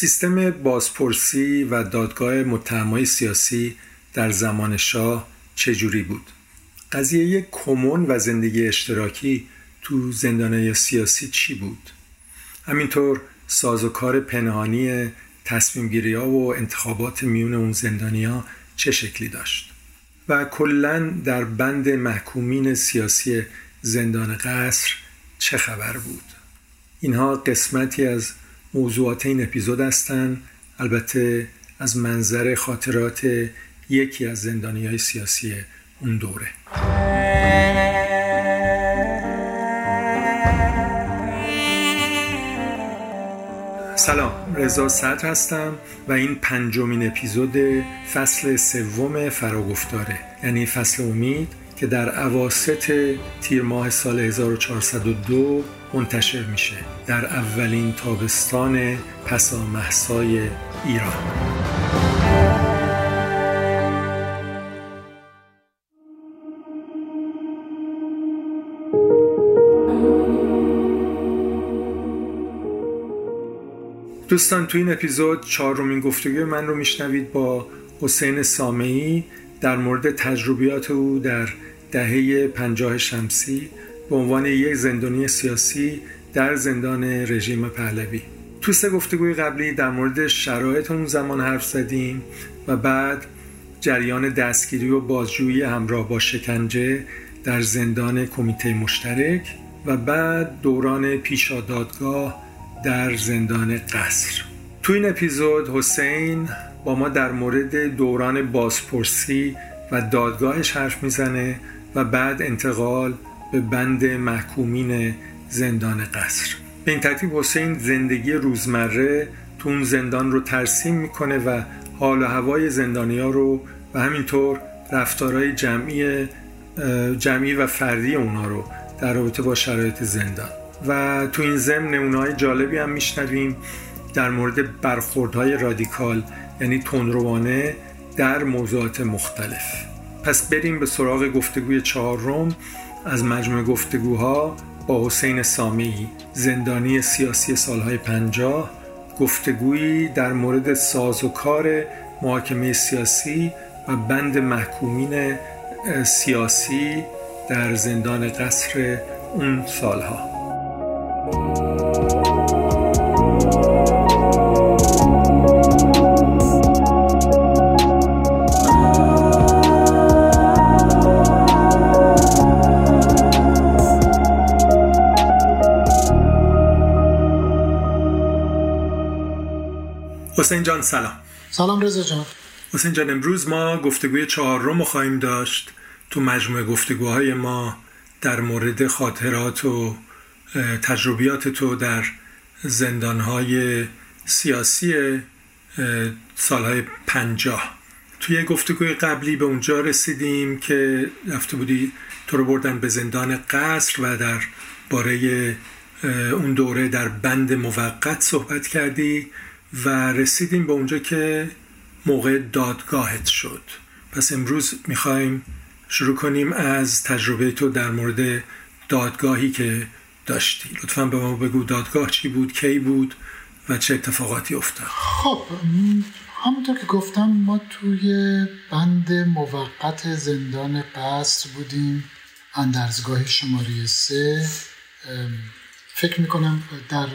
سیستم بازپرسی و دادگاه متهمای سیاسی در زمان شاه چجوری بود؟ قضیه کمون و زندگی اشتراکی تو زندانه سیاسی چی بود؟ همینطور سازوکار پنهانی تصمیم گیری ها و انتخابات میون اون زندانی ها چه شکلی داشت؟ و کلا در بند محکومین سیاسی زندان قصر چه خبر بود؟ اینها قسمتی از موضوعات این اپیزود هستند البته از منظر خاطرات یکی از زندانی های سیاسی اون دوره. سلام رضا صدر هستم و این پنجمین اپیزود فصل سوم فراگفتاره. یعنی فصل امید که در عواست تیر ماه سال 1402 منتشر میشه در اولین تابستان پسا محسای ایران. دوستان تو این اپیزود چهارمین گفتگوی من رو میشنوید با حسین سامعی در مورد تجربیات او در دهه پنجاه شمسی. به عنوان یک زندانی سیاسی در زندان رژیم پهلوی. تو سه گفتگوی قبلی در مورد شرایط اون زمان حرف زدیم و بعد جریان دستگیری و بازجویی همراه با شکنجه در زندان کمیته مشترک و بعد دوران پیشا دادگاه در زندان قصر. تو این اپیزود حسین با ما در مورد دوران بازپرسی و دادگاهش حرف می‌زنه و بعد انتقال به بند محکومین زندان قصر. به این ترتیب حسین زندگی روزمره تو اون زندان رو ترسیم می‌کنه و حال و هوای زندانی ها رو و همینطور رفتارهای جمعی جمعی و فردی اونا رو در رابطه با شرایط زندان. و تو این ضمن نمونه جالبی هم میشنویم در مورد برخوردهای رادیکال یعنی تندروانه در موضوعات مختلف. پس بریم به سراغ گفتگوی چهارم. از مجموع گفتگوها با حسین سامی زندانی سیاسی سالهای پنجاه گفتگویی در مورد ساز و کار محاکمه سیاسی و بند محکومین سیاسی در زندان قصر اون سالها. حسین جان سلام. سلام رضا جان. حسین جان امروز ما گفتگوی چهار رو خواهیم داشت. تو مجموعه گفتگوهای ما در مورد خاطرات و تجربیات تو در زندانهای سیاسی سالهای پنجاه. توی گفتگوی قبلی به اونجا رسیدیم که رفته بودی تو رو بردن به زندان قصر و در باره اون دوره در بند موقت صحبت کردی. و رسیدیم به اونجا که موقع دادگاهت شد. پس امروز می‌خوایم شروع کنیم از تجربه تو در مورد دادگاهی که داشتی. لطفا به ما بگو دادگاه چی بود کی بود و چه اتفاقاتی افتاد. خب همونطور که گفتم ما توی بند موقت زندان قصر بودیم اندرزگاه شماره سه. فکر می‌کنم در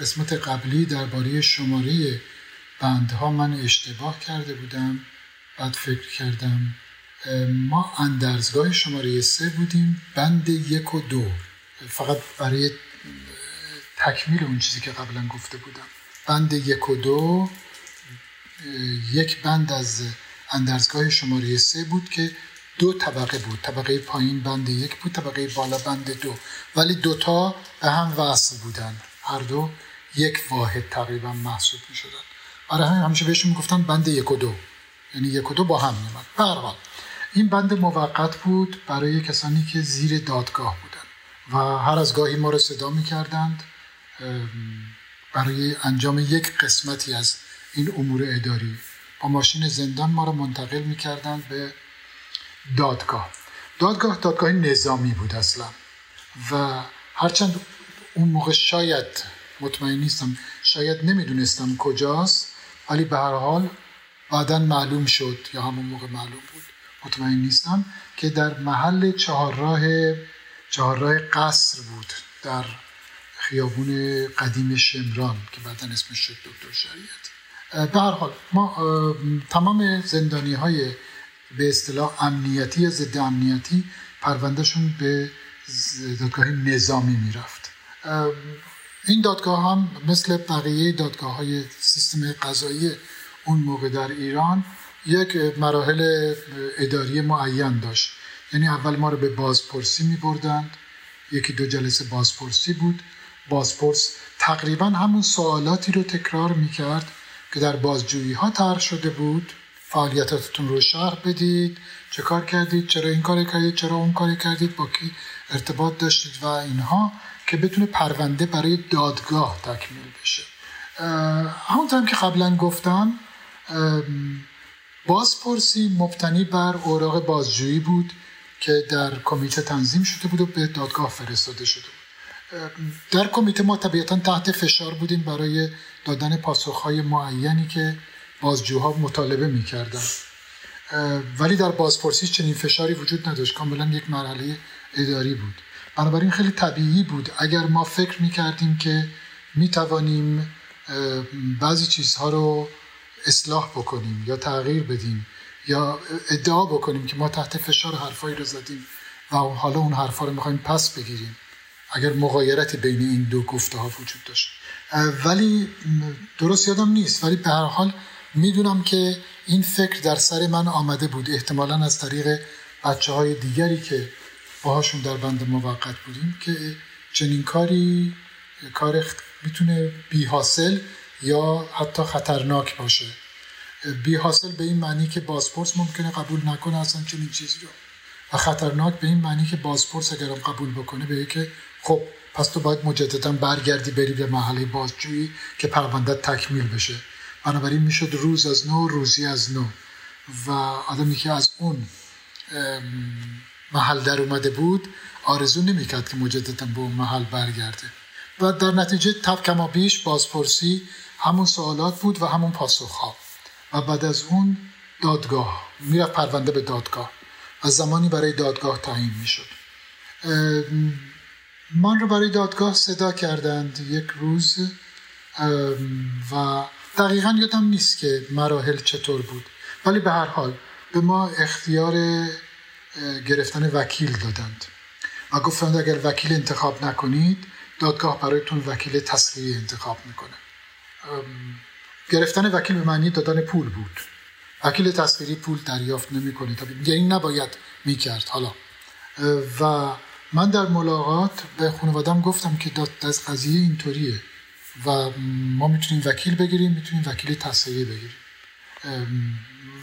قسمت قبلی درباره شماره بندها من اشتباه کرده بودم بعد فکر کردم ما اندرزگاه شماره سه بودیم بند یک و دو. فقط برای تکمیل اون چیزی که قبلا گفته بودم. بند یک و دو یک بند از اندرزگاه شماره سه بود که دو طبقه بود. طبقه پایین بند یک بود طبقه بالا بند دو. ولی دوتا به هم وصل بودن. هر دو یک واحد تقریبا محسوب می شدن برای همین همیشه بهشون می‌گفتن بند یک و دو. یعنی یک و دو با هم میمد برحال این بند موقت بود برای کسانی که زیر دادگاه بودن و هر از گاهی ما رو صدا می‌کردند برای انجام یک قسمتی از این امور اداری با ماشین زندان ما رو منتقل می‌کردند به دادگاه. دادگاه دادگاه نظامی بود اصلا و هرچند اون موقع شاید مطمئن نیستم. شاید نمی‌دونستم کجاست ولی به هر حال بعدا معلوم شد یا همون موقع معلوم بود. مطمئن نیستم که در محل چهارراه چهارراه قصر بود در خیابون قدیم شمران که بعدا اسمش شد دکتر شریعتی به هر حال ما تمام زندانی های به اصطلاح امنیتی یا ضد امنیتی پروندهشون به دادگاه نظامی می‌رفت. این دادگاه هم مثل بقیه دادگاه های سیستم قضایی اون موقع در ایران یک مراحل اداری معین داشت. یعنی اول ما رو به بازپرسی می بردند یکی دو جلسه بازپرسی بود. بازپرس تقریبا همون سوالاتی رو تکرار می کرد که در بازجویی ها طرح شده بود. فعالیتاتتون رو شرح بدید. چه کار کردید؟ چرا این کار کردید؟ چرا اون کار کردید؟ با کی ارتباط داشتید؟ و اینها. که بتونه پرونده برای دادگاه تکمیل بشه. همونطور که قبلا گفتم بازپرسی مبتنی بر اوراق بازجویی بود که در کمیته تنظیم شده بود و به دادگاه فرستاده شده بود. در کمیته ما طبیعتا تحت فشار بودیم برای دادن پاسخهای معینی که بازجوها مطالبه می‌کردن. ولی در بازپرسی چنین فشاری وجود نداشت. کاملا یک مرحله اداری بود. بنابراین خیلی طبیعی بود. اگر ما فکر می‌کردیم که می‌توانیم بعضی چیزها رو اصلاح بکنیم یا تغییر بدیم یا ادعا بکنیم که ما تحت فشار حرفایی رو زدیم و حالا اون حرفا رو می‌خوایم پس بگیریم اگر مغایرتی بین این دو گفته ها وجود داشت. ولی درست یادم نیست. ولی به هر حال می‌دونم که این فکر در سر من آمده بود احتمالا از طریق بچه های دیگری که باهاشون در بند موقت بودیم که چنین کاری کار می‌تونه بی حاصل یا حتی خطرناک باشه. بی حاصل به این معنی که بازپرس ممکنه قبول نکنه اصلا چنین چیزی رو. و خطرناک به این معنی که بازپرس اگرم قبول بکنه به که خب پس تو باید مجددا برگردی بری به محله بازجویی که پرونده تکمیل بشه. بنابراین می‌شد روز از نو روزی از نو. و آدمی که از اون محل در اومده بود آرزو نمی‌کرد که مجددا به اون محل برگرده. و در نتیجه تب کما بیش بازپرسی همون سوالات بود و همون پاسخ ها. و بعد از اون دادگاه می‌رفت پرونده به دادگاه و زمانی برای دادگاه تعیین می‌شد. من رو برای دادگاه صدا کردند یک روز و دقیقا یادم نیست که مراحل چطور بود. ولی به هر حال به ما اختیار گرفتن وکیل دادند. و گفتند اگر وکیل انتخاب نکنید دادگاه برایتون وکیل تصویری انتخاب می‌کنه. گرفتن وکیل به معنی دادن پول بود. وکیل تصویری پول دریافت نمی‌کنه. یعنی نباید می‌کرد. حالا و من در ملاقات به خانوادم گفتم که داد از قضیه اینطوریه. و ما می‌تونیم وکیل بگیریم می‌تونیم وکیل تصویری بگیریم.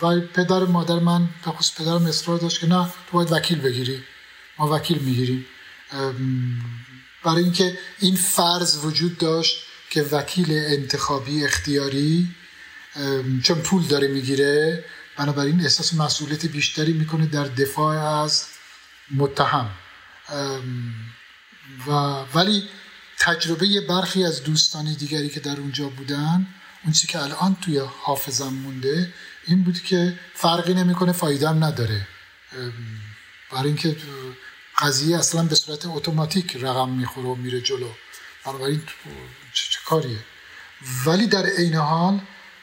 و پدر مادر من به پدرم اصرار داشت که نه تو باید وکیل بگیری. ما وکیل می‌گیریم. برای اینکه این فرض وجود داشت که وکیل انتخابی اختیاری چون پول داره می‌گیره بنابراین احساس مسئولیت بیشتری می‌کنه در دفاع از متهم. و ولی تجربه برخی از دوستانی دیگری که در اونجا بودن اون چیزی که الان توی حافظم مونده این بود که فرقی نمی‌کنه فایده نداره. برای اینکه قضیه اصلا به صورت اتوماتیک رقم می‌خوره و میره جلو. بنابراین چه کاریه؟ ولی در عین حال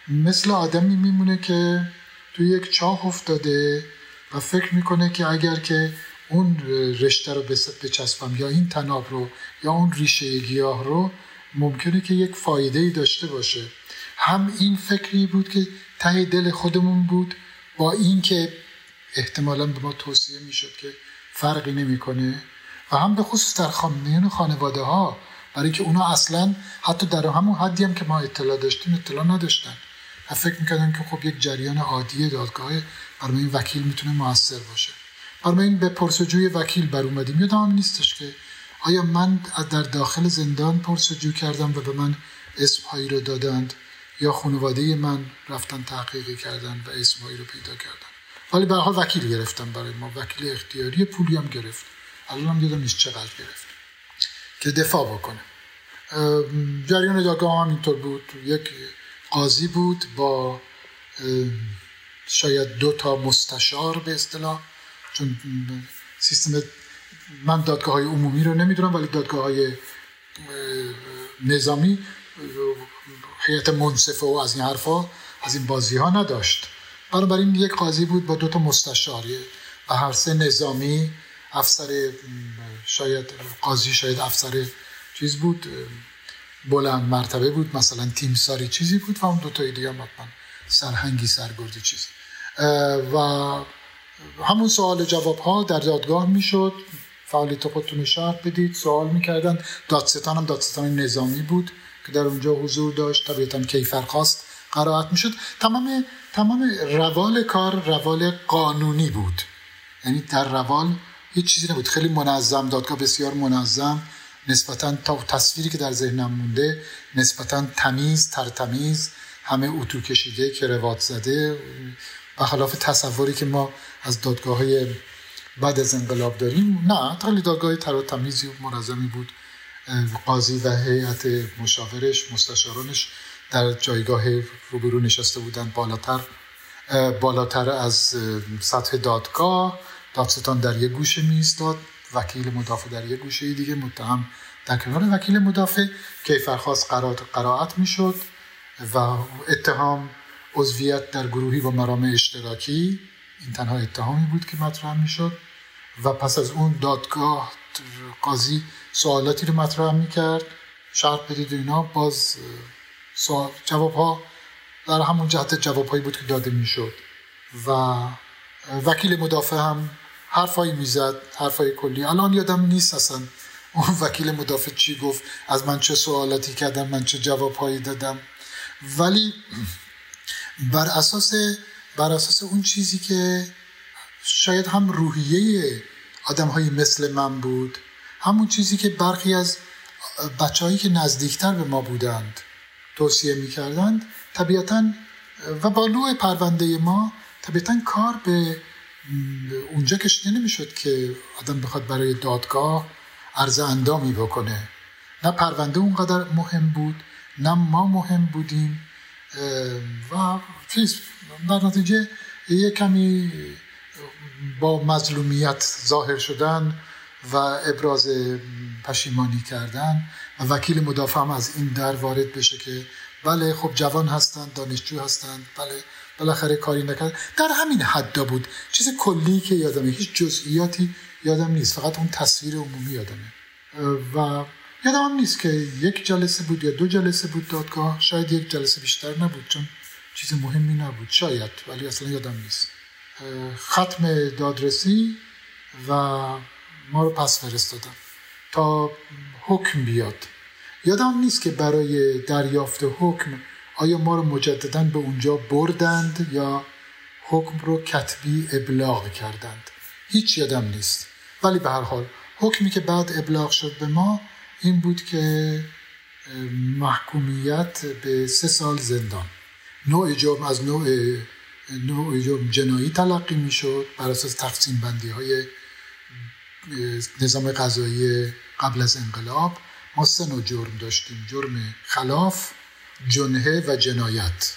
مثل آدمی میمونه که توی یک چاه افتاده و فکر می‌کنه که اگر که اون رشته رو بچسبم یا این تناب رو یا اون ریشه گیاه رو ممکنه که یک فایده ای داشته باشه. هم این فکری بود که ته دل خودمون بود با این که احتمالا به ما توصیه می‌شد که فرقی نمی‌کنه و هم به خصوص در خانه خانواده ها برای که اونا اصلا حتی در همون حدی هم که ما اطلاع داشتیم اطلاع نداشتن. و فکر می‌کردن که خب یک جریان عادی دادگاه برای این وکیل می‌تونه موثر باشه. برای این به پرسجوی وکیل بر اومدیم. یادم نیستش که آیا من در داخل زندان پرسجو کردم و به من اسمهایی رو دادند؟ یا خانواده من رفتن تحقیقی کردن و اسمهایی رو پیدا کردن. ولی به حال وکیل گرفتم برای ما. وکیل اختیاری پولی هم گرفت. الان هم یادم نیست چقدر گرفت. که دفاع بکنه. جریان دادگاه هم اینطور بود. یک قاضی بود با شاید دو تا مستشار به اصطلاح. چون سیستم من دادگاه های عمومی رو نمی‌دونم ولی دادگاه های نظامی هیئت منصفه و از این حرفا از این بازی ها نداشت. بنابراین یک قاضی بود با دو تا مستشار و هر سه نظامی افسر شاید قاضی شاید افسر چیز بود بلند مرتبه بود مثلا تیمساری چیزی بود و اون دو تا دیگه سرهنگی سرگردی چیزی. و همون سوال جواب ها در دادگاه می‌شد. فعالیت خودتون شرح بدید. سوال می‌کردن. دادستان هم دادستان نظامی بود. که در اونجا حضور داشت طبیعتا کیفرخواست قرائت می‌شد. تمام تمام روال کار روال قانونی بود. یعنی در روال هیچ چیزی نبود. خیلی منظم دادگاه بسیار منظم. نسبتا تا تصویری که در ذهنم مونده نسبتا تمیز ترتمیز همه اتو کشیده که روات زده. و خلاف تصوری که ما از دادگاه های بعد از انقلاب داریم. نه خیلی دادگاه تر و تمیزی و منظمی بود. قاضی و هیئت مشاورش مستشارانش در جایگاه روبرو نشسته بودن بالاتر. بالاتر از سطح دادگاه. دادستان در یک گوشه میستاد وکیل مدافع در یک گوشه دیگه متهم در کنار وکیل مدافع. کیفرخواست قرائت می‌شد و اتهام عضویت در گروهی با مرام اشتراکی. این تنها اتهامی بود که مطرح می‌شد. و پس از اون دادگاه قاضی سوالاتی رو مطرح می‌کرد شرط بدید و اینا. باز جواب ها در همون جهت جواب هایی بود که داده می‌شد. و وکیل مدافع هم حرفایی می‌زد حرفای کلی. الان یادم نیست اصلا اون وکیل مدافع چی گفت از من چه سوالاتی کردم من چه جوابهایی دادم. ولی بر اساس بر اساس اون چیزی که شاید هم روحیه آدم های مثل من بود همون چیزی که برخی از بچههایی که نزدیکتر به ما بودند توصیه می‌کردند طبیعتا و با نوع پرونده ما طبیعتا کار به اونجا کشیده نمی‌شد که آدم بخواد برای دادگاه عرض اندامی بکنه. نه پرونده اونقدر مهم بود نه ما مهم بودیم و چیز در نتیجه یه کمی با مظلومیت ظاهر شدن و ابراز پشیمانی کردن و وکیل مدافع هم از این در وارد بشه که بله خب جوان هستند دانشجو هستند بله بالاخره کاری نکرد در همین حدا بود. چیز کلی که یادمه هیچ جزئیاتی یادم نیست. فقط اون تصویر عمومی یادمه. و یادم هم نیست که یک جلسه بود یا دو جلسه بود دادگاه. شاید یک جلسه بیشتر نبود چون چیز مهمی نبود. شاید ولی اصلا یادم نیست. ختم دادرسی و ما رو پس فرستادن. تا حکم بیاد. یادم نیست که برای دریافت حکم آیا ما رو مجددا به اونجا بردند یا حکم رو کتبی ابلاغ کردند. هیچ یادم نیست. ولی به هر حال حکمی که بعد ابلاغ شد به ما این بود که محکومیت به سه سال زندان. نوع جرم از نوع نوع جرم جنایی تلقی می شد بر اساس تقسیم بندی های نظام قضایی قبل از انقلاب ما سه نوع جرم داشتیم. جرم خلاف جنه و جنایت.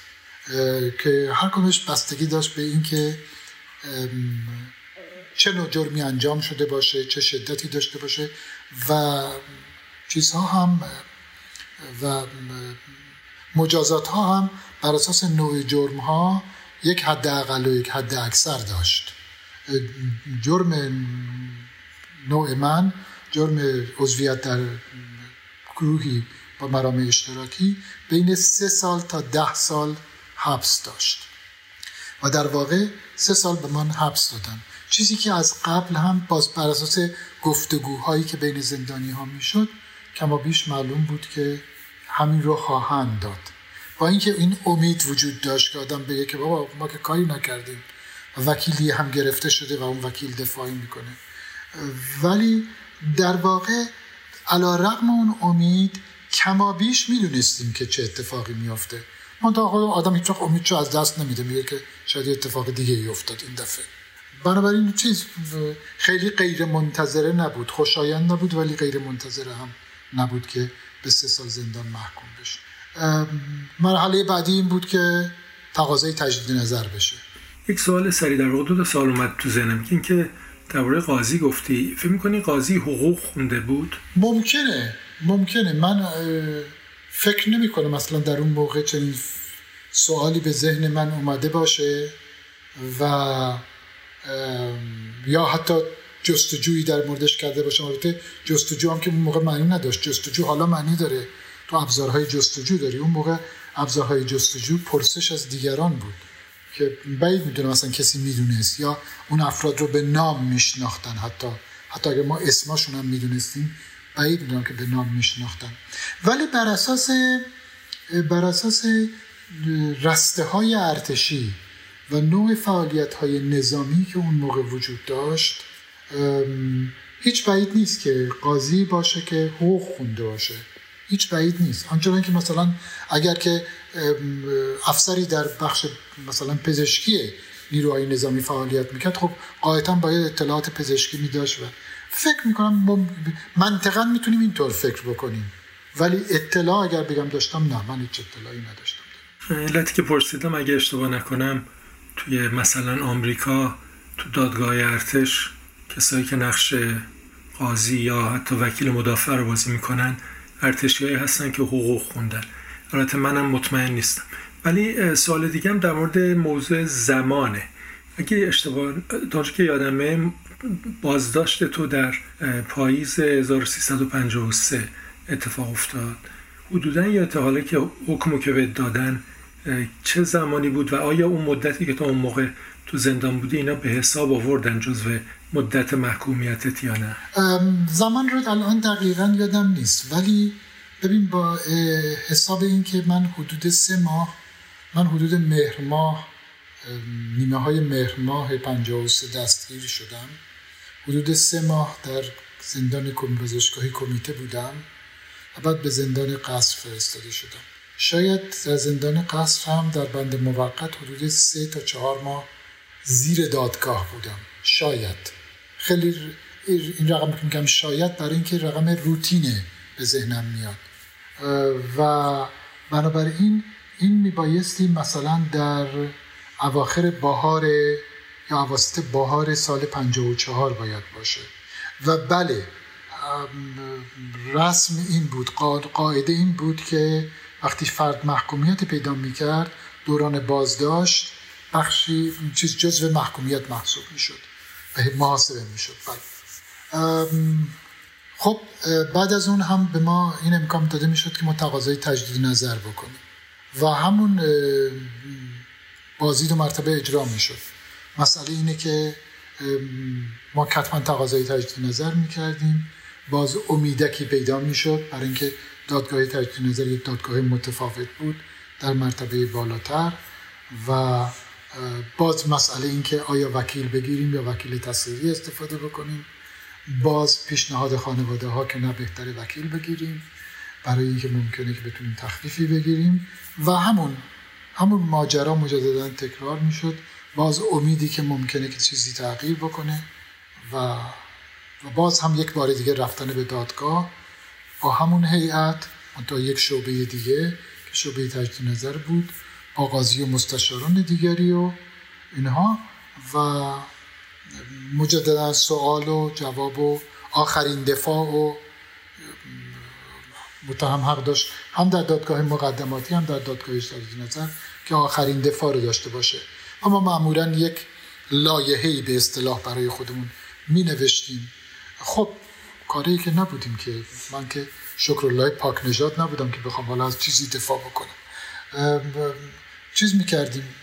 که هر کنش بستگی داشت به اینکه چه نوع جرمی انجام شده باشه چه شدتی داشته باشه و چیزها هم و مجازات ها هم بر اساس نوع جرم ها یک حد اقل و یک حد اکثر داشت. جرم نوع من جرم عضویت در گروهی با مرام اشتراکی بین سه سال تا ده سال حبس داشت. و در واقع سه سال به من حبس دادن. چیزی که از قبل هم باز بر اساس گفتگوهایی که بین زندانی ها می‌شد کما بیش معلوم بود که همین رو خواهند داد. با اینکه این امید وجود داشت که آدم بگه که بابا ما که کاری نکردیم و وکیلی هم گرفته شده و اون وکیل دفاعی می‌کنه. ولی در واقع علا رقم اون امید کما بیش می‌دونستیم که چه اتفاقی میافته. منتها آدم هیچ وقت امیدشو از دست نمیده میگه که شاید اتفاق دیگه ای افتاد این دفعه. بنابراین چیز خیلی غیر منتظره نبود خوشایند نبود ولی غیر منتظره هم نبود که به سه سال زندان محکوم بشه. مرحله بعدی این بود که تقاضای تجدید نظر بشه. یک سوال سری در دو سال اومد تو ذهنم که اینکه درباره قاضی گفتی. فکر می‌کنی قاضی حقوق خونده بود؟ ممکنه ممکنه. من فکر نمی کنم مثلا در اون موقع چنین سوالی به ذهن من اومده باشه و یا حتی جستجویی در موردش کرده باشم. البته جستجو هم که اون موقع معنی نداشت. جستجو حالا معنی داره. تو ابزارهای جستجو داری. اون موقع ابزارهای جستجو پرسش از دیگران بود. که بعید می‌دونم مثلا کسی می‌دونست یا اون افراد رو به نام میشناختن حتی. حتی اگر ما اسماشون هم می‌دونستیم بعید می‌دونم که به نام میشناختن. ولی بر اساس بر اساس رسته های ارتشی و نوع فعالیت های نظامی که اون موقع وجود داشت هیچ بعید نیست که قاضی باشه که حقوق خونده باشه. هیچ بعید نیست. همچنان که مثلا اگر که افسری در بخش مثلا پزشکی نیروهای نظامی فعالیت می‌کرد. خب قاعدتا باید اطلاعات پزشکی میداشت و فکر می‌کنم منطقا می‌تونیم اینطور فکر بکنیم. ولی اطلاع اگر بگم داشتم نه من هیچ اطلاعی نداشتم. علتی که پرسیدم اگه اشتباه نکنم توی مثلا آمریکا تو دادگاه ارتش کسایی که نقش قاضی یا حتی وکیل مدافع رو بازی می‌کنن ارتشیایی هستن که حقوق خوندن. البته منم مطمئن نیستم. ولی سوال دیگه هم در مورد موضوع زمانه. اگه اشتباه تا که یادمه بازداشت تو در پاییز 1353 اتفاق افتاد. حدودا یا حالا که حکمو که دادن چه زمانی بود و آیا اون مدتی که تو اون موقع تو زندان بودی اینا به حساب آوردن جزو مدت محکومیتت یا نه؟ زمان رو الان دقیقا یادم نیست. ولی ببین با حساب این که من حدود سه ماه من حدود مهر ماه نیمه های مهر ماه سه دستگیر شدم. حدود سه ماه در زندان پزشکاهی کمیته بودم و بعد به زندان قصر فرستاده شدم. شاید در زندان قصر هم در بند موقت حدود سه تا چهار ماه زیر دادگاه بودم. شاید. خیلی این رقم که میگم شاید برای اینکه رقم روتینه به ذهنم میاد. و بنابراین این میبایستی مثلا در اواخر بهار یا اواسط بهار سال 54 باید باشه. و بله رسم این بود قاعده این بود که وقتی فرد محکومیت پیدا می‌کرد دوران بازداشت بخشی چیز جزو محکومیت محسوب می‌شد و محاسبه می‌شد. بله. خب بعد از اون هم به ما این امکان داده می‌شد که ما تقاضای تجدید نظر بکنیم و همون بازی دو مرتبه اجرا می‌شد. مسئله اینه که ما کتما تقاضای تجدید نظر می‌کردیم. باز امیدکی پیدا می‌شد برای اینکه دادگاه تجدید نظر یک دادگاه متفاوت بود در مرتبه بالاتر و باز مسئله این که آیا وکیل بگیریم یا وکیل تصویری استفاده بکنیم. باز پیشنهاد خانواده ها که نه بهتر وکیل بگیریم برای اینکه ممکنه که بتونیم تخفیفی بگیریم و همون همون ماجرا مجددا تکرار می‌شد. باز امیدی که ممکنه که چیزی تغییر بکنه و, و باز هم یک بار دیگه رفتن به دادگاه با همون هیئت تا یک شعبه دیگه که شعبه تجدید نظر بود آغازی و مستشاران دیگری و اینها و مجددا سوال و جواب و آخرین دفاع و متهم حق داشت. هم در دادگاه مقدماتی هم در دادگاه تجدید نظر که آخرین دفاع رو داشته باشه. اما معمولا یک لایحه‌ای به اصطلاح برای خودمون می نوشتیم خب کاری که نبودیم که من که شکر پاک نجات نبودم که بخوام حالا از چیزی دفاع بکنم. چیز می‌کردیم.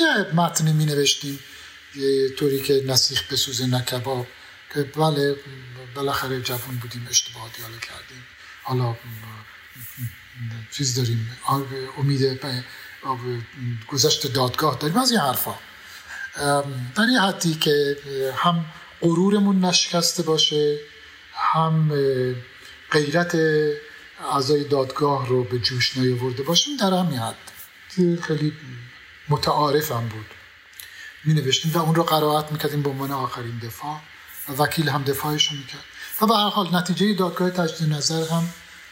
یه متنی می نوشتیم طوری که نسیخ بسوزه نه که بله بالاخره جوان بودیم اشتباهاتی حالا کردیم. حالا چیز داریم امید گذشت دادگاه داریم از این حرفا. در یه حدی که هم غرورمون نشکسته باشه هم غیرت اعضای دادگاه رو به جوش نیاورده باشیم در همین حد. خیلی متعارفم بود. می نوشتیم و اون رو قرائت می‌کردیم به عنوان آخرین دفاع و وکیل هم دفاعش رو می‌کرد. و به هر حال نتیجه دادگاه تجدید نظر هم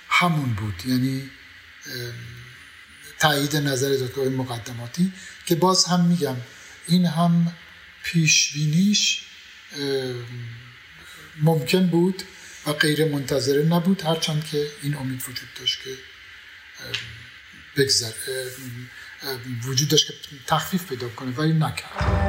همون بود. یعنی تایید نظر دادگاه مقدماتی که باز هم میگم این هم پیشبینیش ممکن بود و غیر منتظره نبود هرچند که این امید وجود داشت که بگذر وجود داشت که تخفیف پیدا کنه ولی نکرد.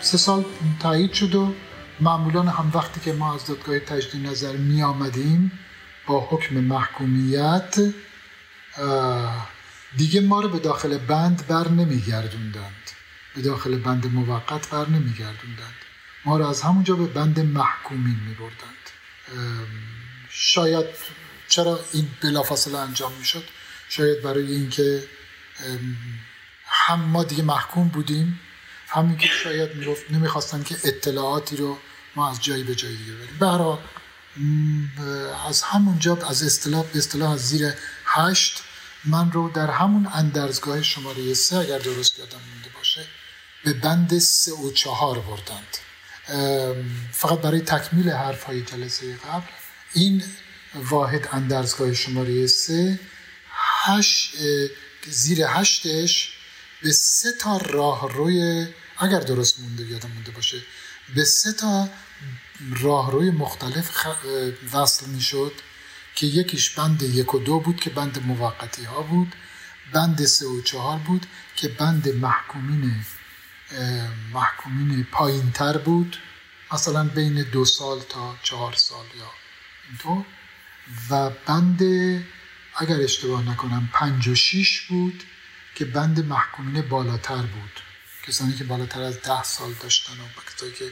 سه سال تایید شد و معمولا هم وقتی که ما از دادگاه تجدید نظر می آمدیم با حکم محکومیت دیگه ما رو به داخل بند بر نمی گردوندند به داخل بند موقت بر نمی گردوندند ما رو از همونجا به بند محکومین می بردند شاید چرا این بلافاصله انجام می شد شاید برای اینکه هم ما دیگه محکوم بودیم همین که شاید می‌گفت نمی‌خواستن که اطلاعاتی رو ما از جایی به جایی دیگه بریم. برای از همونجا از اصطلاح به اصطلاح از زیر هشت من رو در همون اندرزگاه شماره سه اگر درست یادم مونده باشه به بند سه و چهار بردند. فقط برای تکمیل حرف های جلسه قبل این واحد اندرزگاه شماره سه هش زیر هشتش به سه تا راه روی اگر درست مونده یادم مونده باشه به سه تا راهروی مختلف خ... وصل می‌شد که یکیش بند یک و دو بود که بند موقتی ها بود بند سه و چهار بود که بند محکومین محکومین پایین تر بود مثلا بین دو سال تا چهار سال یا اینطور. و بند اگر اشتباه نکنم پنج و شیش بود که بند محکومین بالاتر بود. کسانی که بالاتر از ده سال داشتن و کسانی که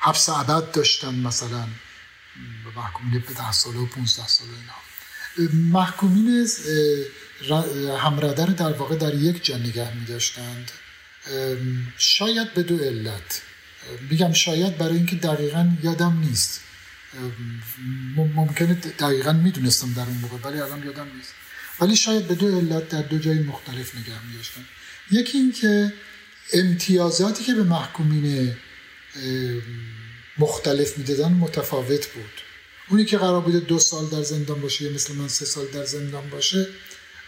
حبس عبد داشتن مثلا محکومین به ده ساله و 15 ساله اینا. محکومین همرده رو در واقع در یک جا نگه می داشتند شاید به دو علت. میگم شاید برای اینکه دقیقا یادم نیست. ممکنه دقیقا می‌دونستم در اون موقع ولی الان یادم نیست. ولی شاید به دو علت در دو جای مختلف نگه می داشتن یکی اینکه امتیازاتی که به محکومین مختلف می‌دادن متفاوت بود. اونی که قرار بوده دو سال در زندان باشه یا مثل من سه سال در زندان باشه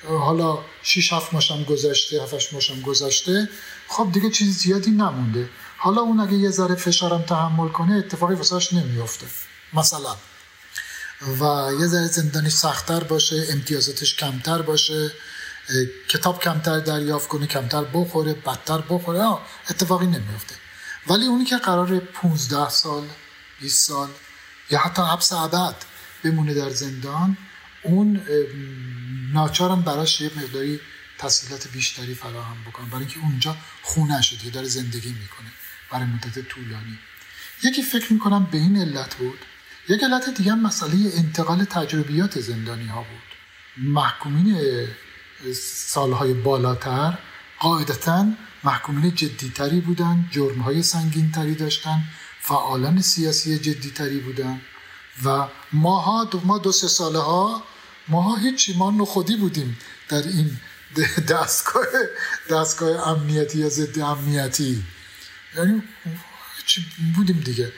حالا 6 7 ماشم گذشته 7 ماشم گذشته خب دیگه چیزی زیادی نمونده. حالا اون اگه یه ذره فشارم تحمل کنه اتفاقی واسش نمیافته مثلا. و یه ذره زندانش سختتر باشه امتیازاتش کمتر باشه. کتاب کمتر دریافت کنه کمتر بخوره بدتر بخوره اتفاقی نمیافته. ولی اونی که قرار 15 سال 20 سال یا حتی حبس ابد بمونه در زندان اون ناچارم براش یه مقداری تسهیلات بیشتری فراهم بکنم برای اینکه اونجا خونه شده داره زندگی می‌کنه برای مدت طولانی. یکی فکر می‌کنم به این علت بود. یک علت دیگه مسئله انتقال تجربیات زندانی ها بود. محکومین سالهای بالاتر قاعدتا محکومین جدیتری بودن جرمهای سنگینتری داشتن فعالان سیاسی جدیتری بودن و ماها دو ما دو سه ساله ها ماها هیچی ما نخودی بودیم در این دستگاه دستگاه امنیتی یا ضد امنیتی. یعنی بودیم دیگه.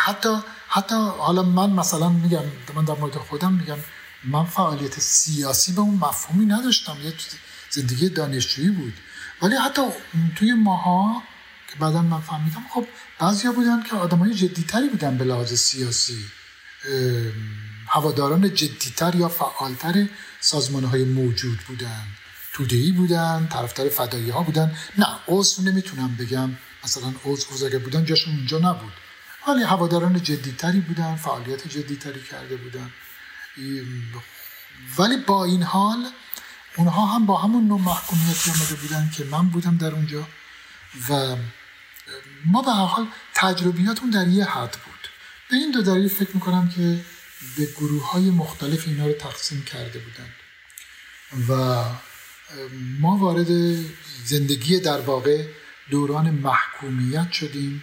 حتی حتی حالا من مثلا میگم من در مورد خودم میگم من فعالیت سیاسی به اون مفهومی نداشتم یه زندگی دانشجویی بود. ولی حتی توی ماها که بعدا من فهمیدم خب بعضیا بودن که آدمای جدیتری بودن به لحاظ سیاسی. هواداران جدیتر یا فعالتر سازمان های موجود بودن. تودهی بودن طرفدار فدایی ها بودن. نه عضو نمی‌تونم بگم. مثلا عضو اگه بودن جاشون اونجا نبود. ولی هواداران جدیتری بودن فعالیت جدیتری کرده بودن. ولی با این حال اونها هم با همون نوع محکومیتی آمده بودن که من بودم در اونجا و ما به هر حال تجربیاتون در یه حد بود. به این دو دلیل فکر می‌کنم که به گروه های مختلف اینا رو تقسیم کرده بودن. و ما وارد زندگی در واقع دوران محکومیت شدیم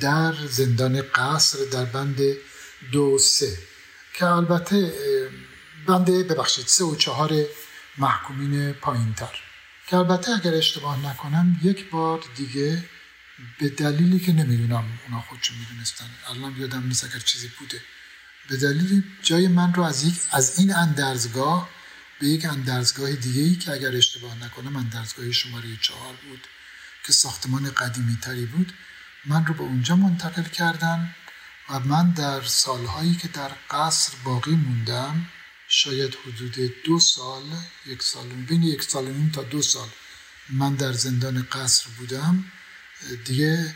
در زندان قصر در بند دو سه. که البته بنده ببخشید سه و چهار محکومین پایین تر که البته اگر اشتباه نکنم یک بار دیگه به دلیلی که نمی‌دونم اونا خودشون می‌دونستن الان یادم نیست اگر چیزی بوده. به دلیلی جای من رو از, یک از این اندرزگاه به یک اندرزگاه دیگه ای که اگر اشتباه نکنم اندرزگاه شماره چهار بود که ساختمان قدیمی تری بود من رو به اونجا منتقل کردن. و من در سالهایی که در قصر باقی موندم شاید حدود دو سال یک سال بین یک سال نیم تا دو سال من در زندان قصر بودم. دیگه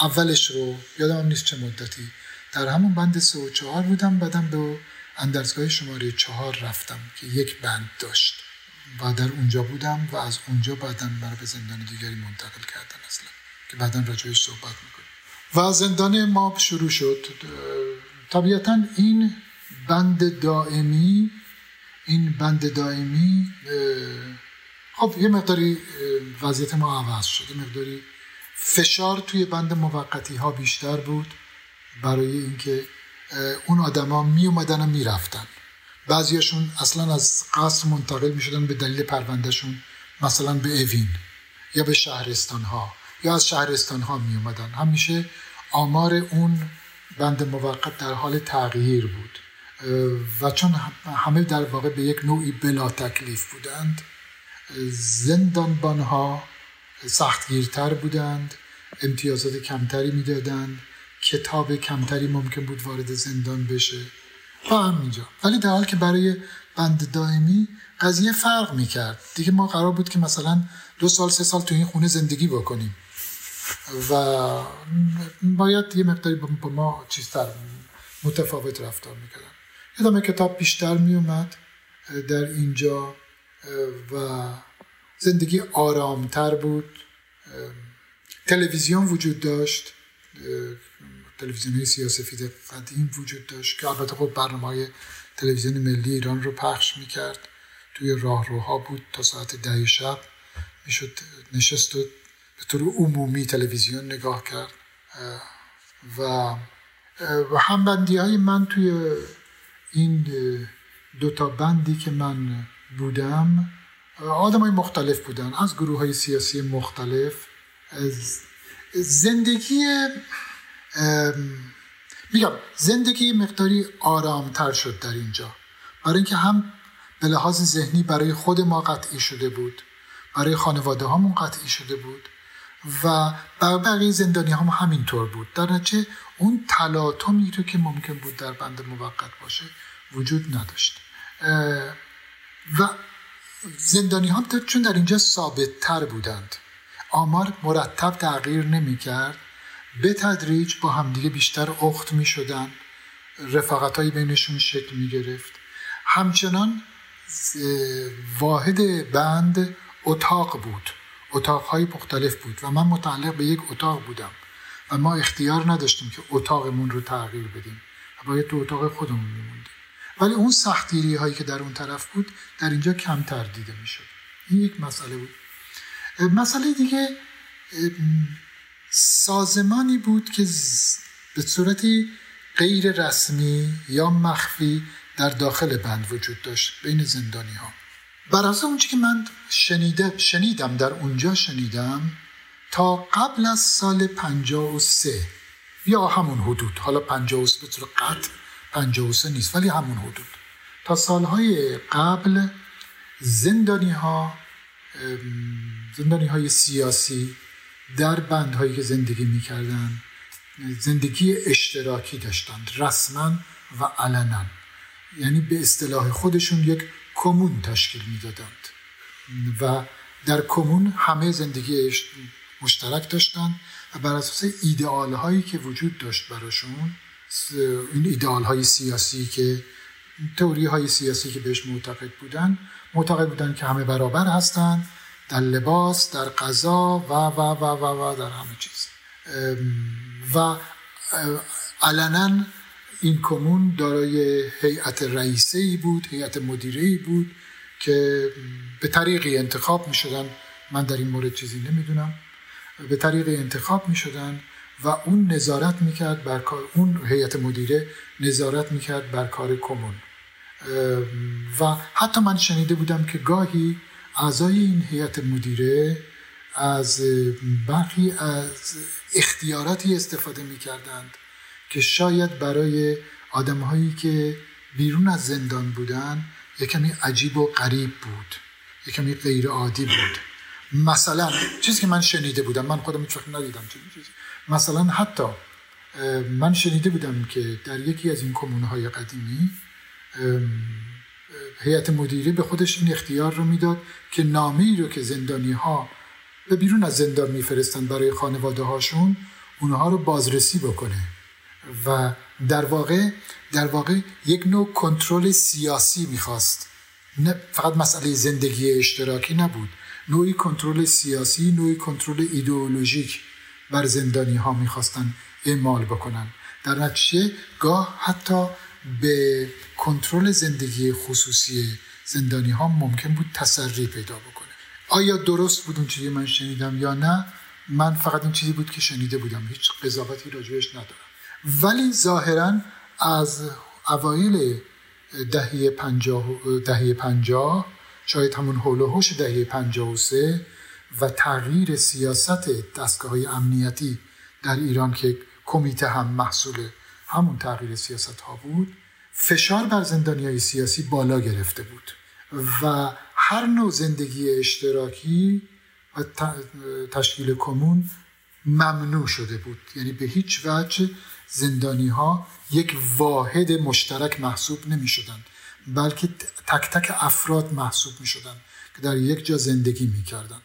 اولش رو یادم نیست چه مدتی. در همون بند سه و چهار بودم بعدم به اندرزگاه شماره چهار رفتم که یک بند داشت. و در اونجا بودم و از اونجا بعدا مرا به زندان دیگری منتقل کردن اصلا که بعدا راجعش صحبت می‌کنیم. و زندان ما شروع شد. طبیعتا این بند دائمی این بند دائمی خب یه مقداری وضعیت ما عوض شد. یه مقداری فشار توی بند موقتی ها بیشتر بود برای اینکه اون آدما می اومدن و می‌رفتن. بعضیاشون اصلا از قصر منتقل می شدن به دلیل پروندهشون مثلا به اوین یا به شهرستان ها یا از شهرستان ها می اومدن همیشه آمار اون بند موقت در حال تغییر بود. و چون همه در واقع به یک نوعی بلا تکلیف بودند زندانبان ها سختگیرتر بودند امتیازات کمتری می‌دادند کتاب کمتری ممکن بود وارد زندان بشه. و همینجا. ولی در حال که برای بند دائمی قضیه فرق می‌کرد. دیگه ما قرار بود که مثلا دو سال سه سال تو این خونه زندگی بکنیم. و باید یه مقداری با ما چیزتر متفاوت رفتار می‌کردن. یادم کتاب بیشتر میومد در اینجا و زندگی آرامتر بود. تلویزیون وجود داشت. تلویزیون سیاسفید قدیم وجود داشت که البته خب برنامه های تلویزیون ملی ایران رو پخش می‌کرد. توی راهروها بود تا ساعت ده شب می‌شد نشست و به طور عمومی تلویزیون نگاه کرد و و همبندی های من توی این دوتا بندی که من بودم آدم های مختلف بودن از گروه های سیاسی مختلف زندگی میگم زندگی مقداری آرامتر شد در اینجا. برای اینکه هم به لحاظ ذهنی برای خود ما قطعی شده بود برای خانواده هامون قطعی شده بود. و بر بقیه زندانی هم همینطور بود. در نتیجه اون تلاطمی رو که ممکن بود در بند موقت باشه وجود نداشت. و زندانی هم چون در اینجا ثابت تر بودند. آمار مرتب تغییر نمی کرد به تدریج با همدیگه بیشتر اخت می شدن رفاقت هایی بینشون شکل می گرفت همچنان واحد بند اتاق بود. اتاق های مختلف بود و من متعلق به یک اتاق بودم و ما اختیار نداشتیم که اتاقمون رو تغییر بدیم و باید تو اتاق خودمون میموندیم. ولی اون سختگیری هایی که در اون طرف بود در اینجا کمتر دیده می‌شد. این یک مسئله بود. مسئله دیگه سازمانی بود که به صورتی غیر رسمی یا مخفی در داخل بند وجود داشت بین زندانی ها بر اساس اونچه که من شنیده شنیدم در اونجا شنیدم تا قبل از سال 53 یا همون حدود. حالا 53 به طور قطع 53 نیست ولی همون حدود. تا سالهای قبل زندانی ها زندانی های سیاسی در بندهایی که زندگی می‌کردن زندگی اشتراکی داشتند رسما و علنا. یعنی به اصطلاح خودشون یک کمون تشکیل می‌دادند و در کمون همه زندگی مشترک داشتند و بر اساس ایدئال هایی که وجود داشت براشون این ایدئال های سیاسی که تئوری های سیاسی که بهش معتقد بودن معتقد بودن که همه برابر هستند در لباس در غذا و و و و و در همه چیز. و علنا این کمون دارای هیئت رئیسه بود هیئت مدیره بود که به طریقی انتخاب می شدن من در این مورد چیزی نمی‌دونم. به طریق انتخاب می شدن و اون نظارت می‌کرد بر کار اون هیئت مدیره نظارت می‌کرد بر کار کمون. و حتی من شنیده بودم که گاهی اعضای این هیئت مدیره از برخی از اختیاراتی استفاده می‌کردند. که شاید برای آدمهایی که بیرون از زندان بودن یکمی عجیب و غریب بود یکمی غیر عادی بود. مثلا چیزی که من شنیده بودم من خودم هیچ ندیدم چیزی. مثلا حتی من شنیده بودم که در یکی از این کمونه های قدیمی هیئت مدیره به خودش این اختیار رو می‌داد که نامه رو که زندانی ها به بیرون از زندان میفرستن برای خانواده هاشون اونها رو بازرسی بکنه. و در واقع در واقع یک نوع کنترل سیاسی می‌خواست. نه فقط مسئله زندگی اشتراکی نبود. نوعی کنترل سیاسی نوعی کنترل ایدئولوژیک بر زندانی ها می‌خواستن اعمال بکنن. در نتیجه گاه حتی به کنترل زندگی خصوصی زندانی ها ممکن بود تسری پیدا بکنه. آیا درست بود اون چیزی من شنیدم یا نه؟ من فقط این چیزی بود که شنیده بودم. هیچ قضاوتی راجبش ندارم. ولی ظاهرا از اوایل دهه پنجاه, دهه پنجاه شاید همون حول و دهه پنجاه و سه و تغییر سیاست دستگاه امنیتی در ایران که کمیته هم محصول همون تغییر سیاست ها بود فشار بر زندانی های سیاسی بالا گرفته بود و هر نوع زندگی اشتراکی و تشکیل کمون ممنوع شده بود. یعنی به هیچ وجه زندانی ها یک واحد مشترک محسوب نمی شدند بلکه تک تک افراد محسوب می شدند که در یک جا زندگی می کردند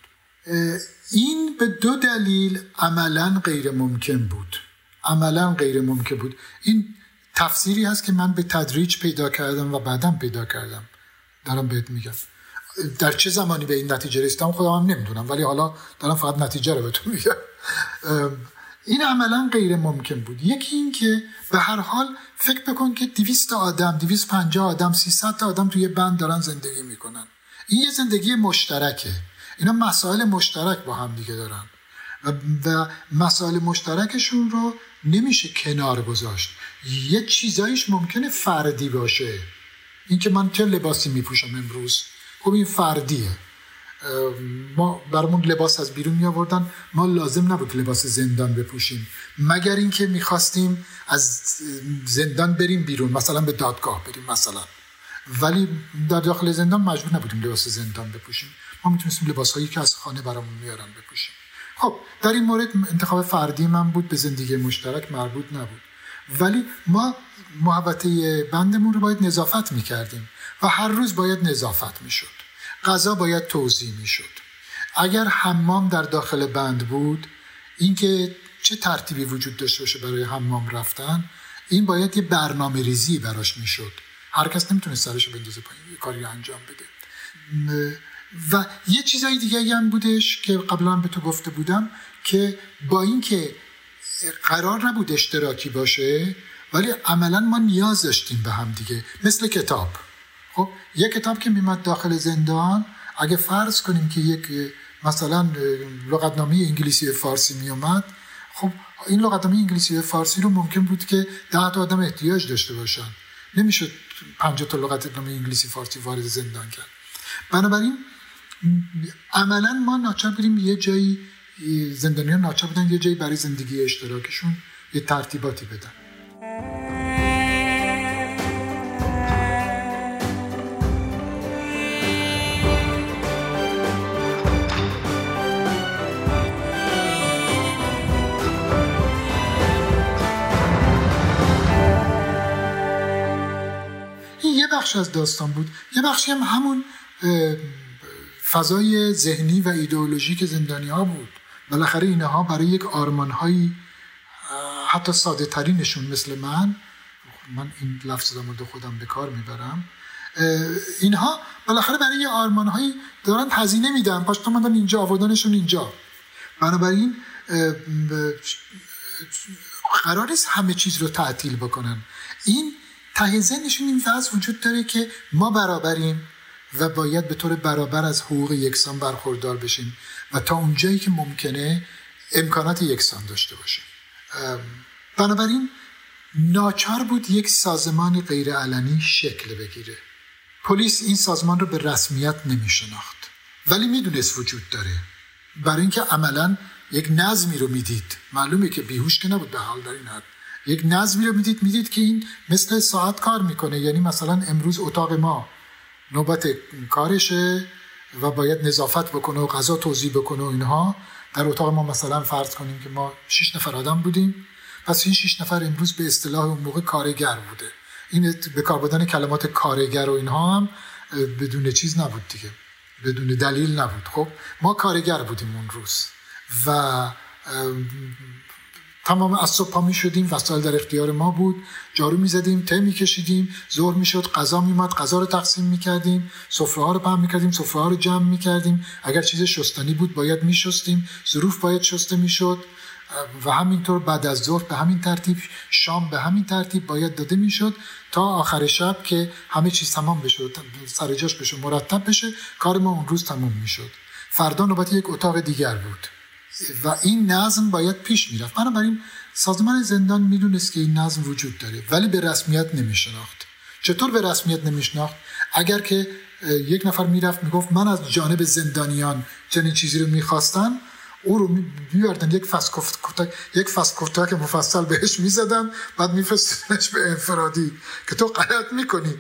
این به دو دلیل عملا غیر ممکن بود. عملا غیر ممکن بود. این تفسیری هست که من به تدریج پیدا کردم و بعدم پیدا کردم. دارم بهت میگم. در چه زمانی به این نتیجه رسیدم خودم هم نمی‌دونم ولی حالا دارم فقط نتیجه رو بهتون میگم. این عملا غیر ممکن بود. یکی این که به هر حال فکر بکن که 200 آدم 250 آدم 300 آدم توی بند دارن زندگی می‌کنن. این یه زندگی مشترکه. اینا مسائل مشترک با هم دیگه دارن. و, و مسائل مشترکشون رو نمیشه کنار گذاشت. یه چیزایش ممکنه فردی باشه. اینکه من چه لباسی میپوشم امروز؟ خب این فردیه. ما برامون لباس از بیرون می آوردن. ما لازم نبود لباس زندان بپوشیم. مگر اینکه می‌خواستیم از زندان بریم بیرون مثلا به دادگاه بریم مثلا. ولی در داخل زندان مجبور نبودیم لباس زندان بپوشیم. ما می‌تونستیم لباس هایی که از خانه برامون میارن بپوشیم. خب در این مورد انتخاب فردی من بود به زندگی مشترک مربوط نبود. ولی ما محوطه بندمون رو باید نظافت می‌کردیم و هر روز باید نظافت می‌شد. غذا باید توضیح می‌شد. اگر حمام در داخل بند بود اینکه چه ترتیبی وجود داشته باشه برای حمام رفتن این باید یه برنامه ریزی براش می‌شد. هر کس نمی‌تونه سرش بندازه پایین یه کاری انجام بده. و یه چیزای دیگه هم بودش که قبلا به تو گفته بودم که با اینکه قرار نبود اشتراکی باشه ولی عملا ما نیاز داشتیم به هم دیگه مثل کتاب. یک کتاب که میمد داخل زندان اگه فرض کنیم که یک مثلا لغتنامه انگلیسی فارسی میومد خب این لغتنامه انگلیسی فارسی رو ممکن بود که ده تا آدم احتیاج داشته باشن. نمی‌شد 50 تا لغتنامه انگلیسی فارسی وارد زندان کرد. بنابراین عملا ما ناچار بریم یه جایی زندانیان ناچار بودن یه جایی برای زندگی اشتراکشون یه ترتیباتی بدن. بخش از داستان بود. یه بخشی هم همون فضای ذهنی و ایدئولوژیک زندانی ها بود. بالاخره اینها برای یک آرمان هایی حتی ساده ترینشون مثل من من این لفظ در خودم به کار می‌برم. اینها بالاخره برای یه آرمان هایی دارن هزینه میدن. پاش مدن اینجا آوردنشون اینجا. بنابراین قرار نیست همه چیز رو تعطیل بکنن. این ته ذهنشون این وضع وجود داره که ما برابریم و باید به طور برابر از حقوق یکسان برخوردار بشیم و تا اونجایی که ممکنه امکانات یکسان داشته باشیم. بنابراین ناچار بود یک سازمان غیرعلنی شکل بگیره. پلیس این سازمان رو به رسمیت نمی شناخت ولی می‌دونست وجود داره. برای اینکه عملا یک نظمی رو می‌دید. معلومه که بیهوش که نبود به حال در این حد. یک نظمی رو می‌دید می‌دید که این مثل ساعت کار می‌کنه. یعنی مثلا امروز اتاق ما نوبت کارشه و باید نظافت بکنه و غذا توضیح بکنه و اینها. در اتاق ما مثلا فرض کنیم که ما شش نفر آدم بودیم. پس این شش نفر امروز به اصطلاح اون موقع کارگر بوده. این به کار بودن کلمات کارگر و اینها هم بدون چیز نبود دیگه. بدون دلیل نبود. خب ما کارگر بودیم اون روز. و تمام از صبح می شدیم وسایل در اختیار ما بود. جارو می زدیم ته می کشیدیم ظهر می شد غذا می اومد غذا رو تقسیم می کردیم سفره ها رو پهم می کردیم سفره ها رو جمع می کردیم. اگر چیز شستنی بود باید می شستیم. ظروف باید شسته می شد. و همینطور بعد از ظهر به همین ترتیب شام به همین ترتیب باید داده می‌شد تا آخر شب که همه چیز تمام بشه سر جاش بشه مرتب بشه کار ما اون روز تمام می‌شد فردا نوبت یک اتاق دیگر بود. و این نظم باید پیش می‌رفت. بنابراین سازمان زندان می‌دونست که این نظم وجود داره ولی به رسمیت نمیشناخت. چطور به رسمیت نمیشناخت؟ اگر که یک نفر می‌رفت می‌گفت من از جانب زندانیان چنین چیزی رو می‌خواستم او رو میبردن یک فصل یک که مفصل بهش می‌زدن بعد میفرستنش به انفرادی که تو غلط می‌کنی.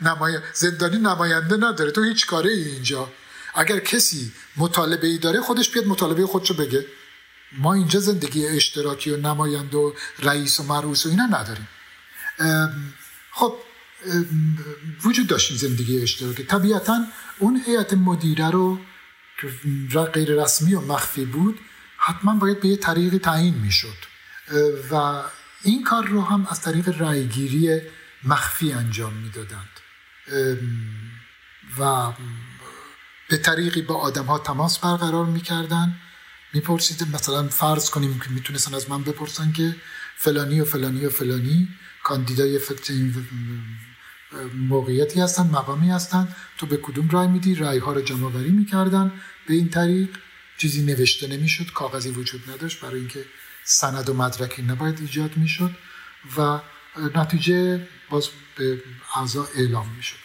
نمای... زندانی نماینده نداره تو هیچ کاره ای اینجا. اگر کسی مطالبه ای داره خودش بیاد مطالبه خودشو بگه. ما اینجا زندگی اشتراکی و نماینده و رئیس و مروس و اینا نداریم. خب وجود داشتیم زندگی اشتراکی. طبیعتا اون هیئت مدیره رو که غیر رسمی و مخفی بود حتما باید به یه طریقی تعیین می‌شد. و این کار رو هم از طریق رأیگیری مخفی انجام می‌دادند. و به طریقی با آدم ها تماس برقرار می‌کردن. می‌پرسید مثلا فرض کنیم که می‌تونستن از من بپرسن که فلانی و فلانی و فلانی کاندیدای موقعیتی هستن مقامی هستن. تو به کدوم رای میدی؟ رای ها رو جمع وری می‌کردن. به این طریق چیزی نوشته نمی‌شد کاغذی وجود نداشت برای اینکه سند و مدرکی نباید ایجاد می‌شد و نتیجه باز به اعضا اعلام می‌شد.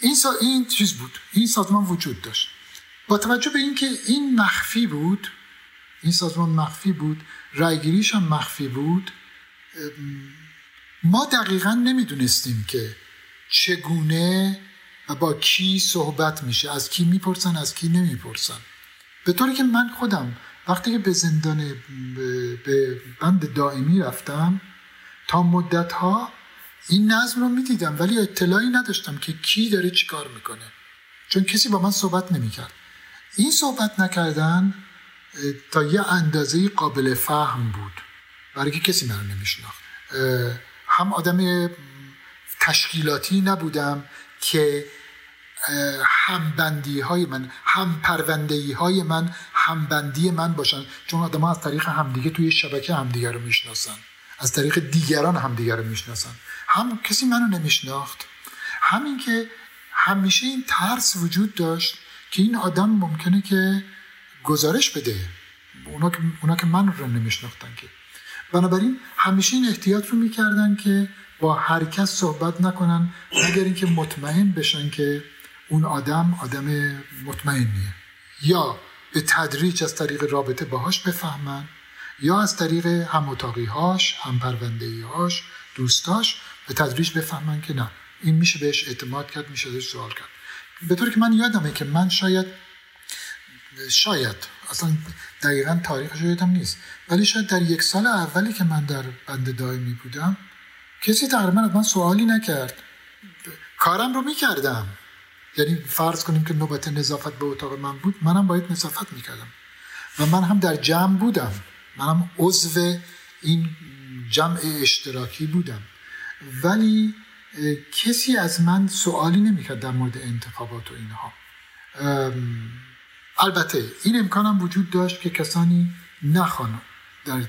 این, سا... این چیز بود. این سازمان وجود داشت. با توجه به اینکه این مخفی بود این سازمان مخفی بود رایگیریش هم مخفی بود ما دقیقا نمی‌دونستیم که چگونه و با کی صحبت میشه از کی می‌پرسن از کی نمی‌پرسن. به طوری که من خودم وقتی که به زندان به بند دائمی رفتم تا مدت ها این نظم رو می‌دیدم ولی اطلاعی نداشتم که کی داره چی کار می‌کنه. چون کسی با من صحبت نمی‌کرد. این صحبت نکردن تا یه اندازه قابل فهم بود. برای که کسی من نمیشناخت. هم آدم تشکیلاتی نبودم که همبندی های من هم پروندهی های من همبندی من باشن. چون آدم ها از طریق همدیگه توی شبکه همدیگه رو می‌شناسن. از طریق دیگران همدیگه رو می‌شناسن. هم کسی منو نمیشناخت. همین که همیشه این ترس وجود داشت که این آدم ممکنه که گزارش بده. اونا که, اونا که من رو نمیشناختن که. بنابراین همیشه این احتیاط رو می‌کردن که با هر کس صحبت نکنن مگر اینکه مطمئن بشن که اون آدم آدم مطمئنیه. یا به تدریج از طریق رابطه باهاش بفهمن یا از طریق هم اتاقی هاش هم پرونده دوستاش به تدریج بفهمن که نه. این میشه بهش اعتماد کرد میشه بهش سوال کرد. به طوری که من یادمه که من شاید شاید اصلا دقیقا تاریخش یادم نیست ولی شاید در یک سال اولی که من در بند دائمی بودم کسی تقریبا از من سوالی نکرد. کارم رو می‌کردم. یعنی فرض کنیم که نوبت نظافت به اتاق من بود منم باید نظافت می‌کردم. و من هم در جمع بودم. منم عضو این جمع اشتراکی بودم. ولی کسی از من سوالی نمی‌کرد در مورد انتخابات و اینها. البته این امکانم وجود داشت که کسانی نخوان در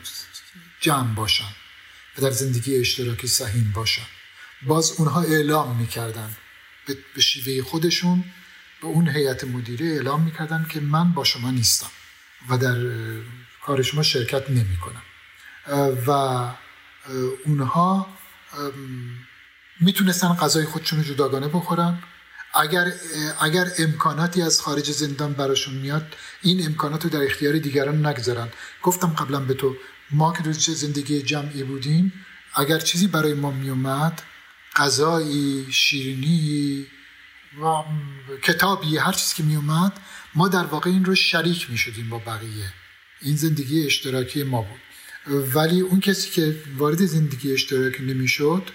جمع باشن و در زندگی اشتراکی سهیم باشن. باز اونها اعلام می‌کردن. به شیوه خودشون به اون هیئت مدیره اعلام می‌کردن که من با شما نیستم و در کار شما شرکت نمی‌کنن و اونها می‌تونستن غذای خودشون رو جداگانه بخورن. اگر اگر امکاناتی از خارج زندان براشون میاد این امکانات رو در اختیار دیگران نگذارن. گفتم قبلا به تو ما که روز زندگی جمعی بودیم اگر چیزی برای ما میومد غذایی شیرینی و کتابی هر چیزی که میومد ما در واقع این رو شریک می‌شدیم با بقیه. این زندگی اشتراکی ما بود. ولی اون کسی که وارد زندگی اشتراکی نمی‌شد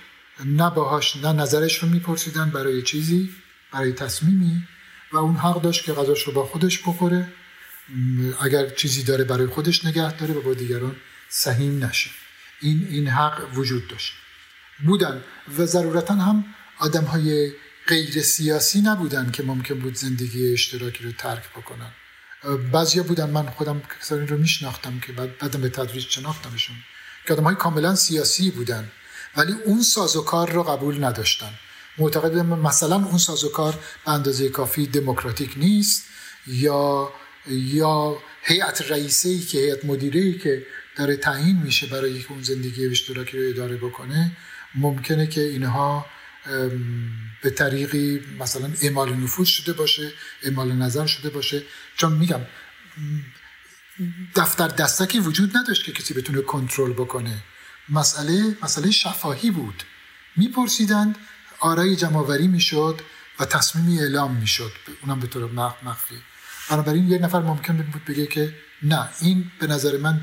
نه باهاش نه نظرش رو میپرسیدن برای چیزی برای تصمیمی و اون حق داشت که غذاش رو با خودش بخوره. اگر چیزی داره برای خودش نگه داره و با دیگران سهیم نشه. این این حق وجود داشت. بودن. و ضرورتا هم آدم های غیر سیاسی نبودن که ممکن بود زندگی اشتراکی رو ترک بکنن. بعضیا بودن من خودم کسانی رو میشناختم که بعد بعدم به تدریج شناختمشون که آدم های کاملا سیاسی بودن ولی اون سازوکار رو قبول نداشتن. معتقد بودن مثلا اون سازوکار به اندازه کافی دموکراتیک نیست یا یا هیئت رئیسه که هیئت مدیره که داره تعیین میشه برای اون زندگی اشتراکی رو اداره بکنه ممکنه که اینها به طریقی مثلا اعمال نفوذ شده باشه اعمال نظر شده باشه. چون میگم دفتر دستکی وجود نداشت که کسی بتونه کنترل بکنه. مسئله مسئله شفاهی بود. میپرسیدند آرای جمعآوری می‌شد و تصمیمی اعلام می‌شد. اونم به طور مخفی بنابراین یک نفر ممکن بود بگه که نه این به نظر من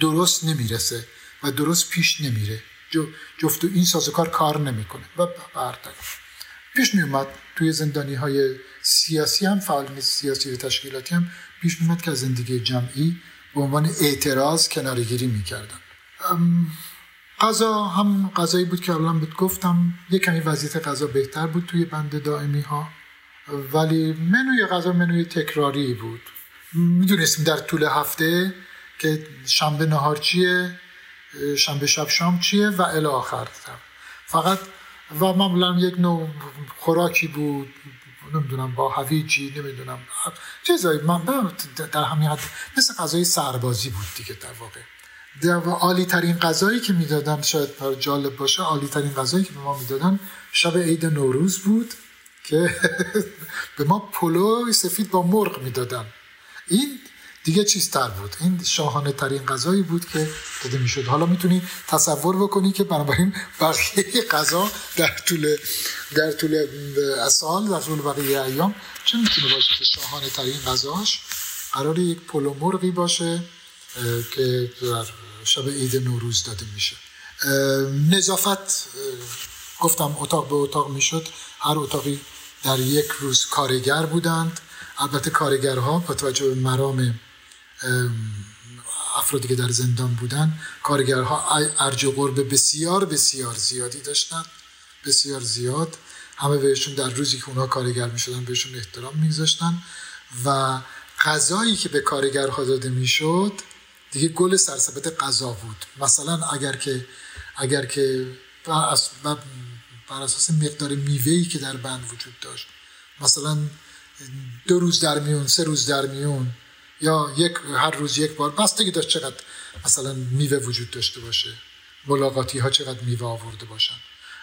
درست نمی‌رسه و درست پیش نمیره. جفت این سازوکار کار نمی‌کنه. و برتر پیش می اومد توی زندانی های سیاسی هم فعال سیاسی و تشکیلاتی هم پیش می اومد که زندگی جمعی به عنوان اعتراض کنارگیری می‌کردن. غذا هم غذایی بود که الان بهت گفتم. یه کمی وضعیت غذا بهتر بود توی بند دائمی ها ولی منوی غذا منوی تکراری بود. می‌دونستیم در طول هفته که شنبه نهار چیه؟ شنبه شب شام چیه و الی آخر فقط و معمولا یک نوع خوراکی بود نمی‌دونم با هویجی نمی‌دونم چیزایی. من در همین حد مثل غذای سربازی بود دیگه در واقع. در عالی ترین غذایی که می‌دادن شاید جالب باشه عالی ترین غذایی که به ما می‌دادن شب عید نوروز بود که به ما پلو سفید با مرغ می‌دادن. این دیگه چیز تر بود. این شاهانه ترین غذایی بود که داده می‌شد. حالا می‌تونی تصور بکنی که بنابراین بقیه غذا در طول در طول سال در طول بقیه ایام چه می‌تونه باشه که شاهانه ترین غذاش قرار یک پلو مرغی باشه که در شب عید نوروز داده میشه. نظافت گفتم اتاق به اتاق می‌شد. هر اتاقی در یک روز کارگر بودند. البته کارگرها با توجه به مرام افرادی که در زندان بودن کارگرها ارج قرب بسیار بسیار زیادی داشتن بسیار زیاد. همه بهشون در روزی که اونها کارگر می شدن بهشون احترام میگذاشتن و غذایی که به کارگرها داده می‌شد دیگه گل سرسبت غذا بود. مثلا اگر که اگر که بر اساس مقدار میوهی که در بند وجود داشت مثلا دو روز در میون سه روز در میون یا یک هر روز یک بار. بستگی داشت چقدر مثلا میوه وجود داشته باشه. ملاقاتی ها چقدر میوه آورده باشن.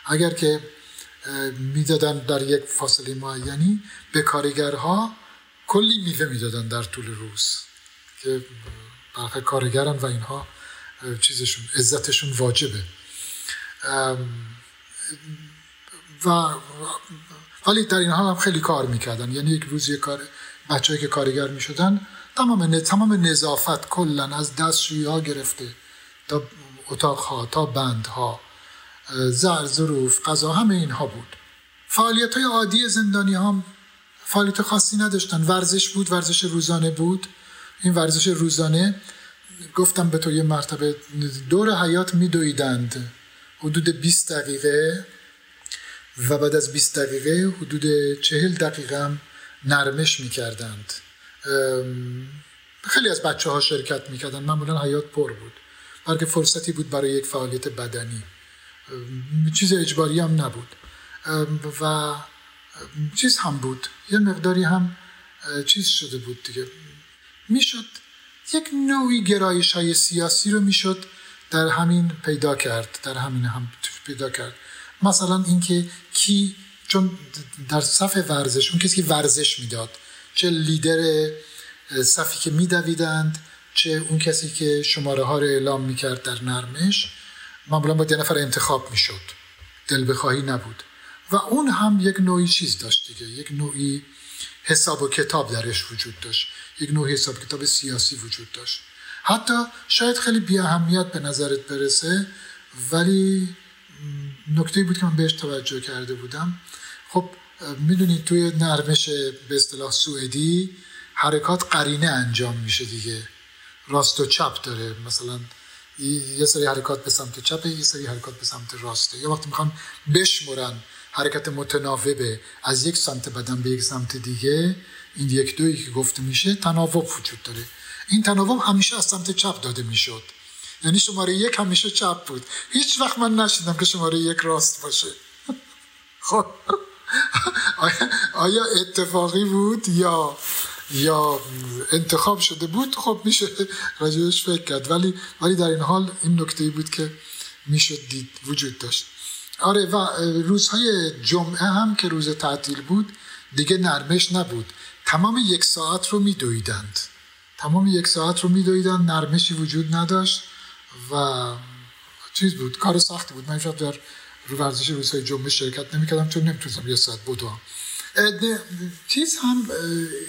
اگر که می‌دادن در یک فاصله معینی به کارگرها کلی میوه می‌دادن در طول روز. که برخی کارگرن و اینها چیزشون عزتشون واجبه. و ولی در این حال هم خیلی کار می‌کردن. یعنی یک روز یک کار بچه‌ای که کارگر می‌شدن تمام تمام نظافت کلا از دستشویی ها گرفته تا اتاق ها تا بند ها زر ظروف غذا همه اینها بود. فعالیت های عادی زندانی هم فعالیت خاصی نداشتن. ورزش بود ورزش روزانه بود. این ورزش روزانه گفتم به تو یه مرتبه دور حیات میدویدند. حدود 20 دقیقه و بعد از 20 دقیقه حدود 40 دقیقه هم نرمش می‌کردند. خیلی از بچه ها شرکت می‌کردن. معمولا حیات پر بود. بلکه فرصتی بود برای یک فعالیت بدنی. چیز اجباری هم نبود. و چیز هم بود. یه مقداری هم چیز شده بود دیگه. می‌شد یک نوعی گرایش های سیاسی رو می‌شد در همین پیدا کرد در همین هم پیدا کرد. مثلا اینکه کی چون در صف ورزش اون کسی که ورزش می‌داد چه لیدر صفی که میدویدند چه اون کسی که شماره ها رو اعلام می‌کرد در نرمش معمولا با یه نفر انتخاب می‌شد. دل بخواهی نبود. و اون هم یک نوعی چیز داشت دیگه. یک نوعی حساب و کتاب درش وجود داشت. یک نوع حساب کتاب سیاسی وجود داشت. حتی شاید خیلی بی اهمیت به نظرت برسه ولی نکته بود که من بهش توجه کرده بودم. خب می‌دونید توی نرمش به اصطلاح سوئدی حرکات قرینه انجام میشه دیگه. راست و چپ داره. مثلا یه سری حرکات به سمت چپه یه سری حرکات به سمت راسته. یه وقتی می‌خوان بشمرن حرکت متناوبه از یک سمت بدن به یک سمت دیگه این یک دویی که گفته میشه تناوب وجود داره. این تناوب همیشه از سمت چپ داده می‌شد. یعنی شماره یک همیشه چپ بود. هیچ وقت من نشیدم که شماره یک راست باشه. خب. آیا اتفاقی بود یا یا انتخاب شده بود؟ خب میشه راجبش فکر کرد. ولی ولی در این حال این نکته بود که می‌شد دید وجود داشت. آره و روزهای جمعه هم که روز تعطیل بود دیگه نرمش نبود. تمام یک ساعت رو میدویدند. تمام یک ساعت رو میدویدند نرمشی وجود نداشت و چیز بود کار سختی بود. من در رو ورزش روزهای جمعه شرکت نمی‌کردم چون نمی‌تونستم یه ساعت بدوم چیز هم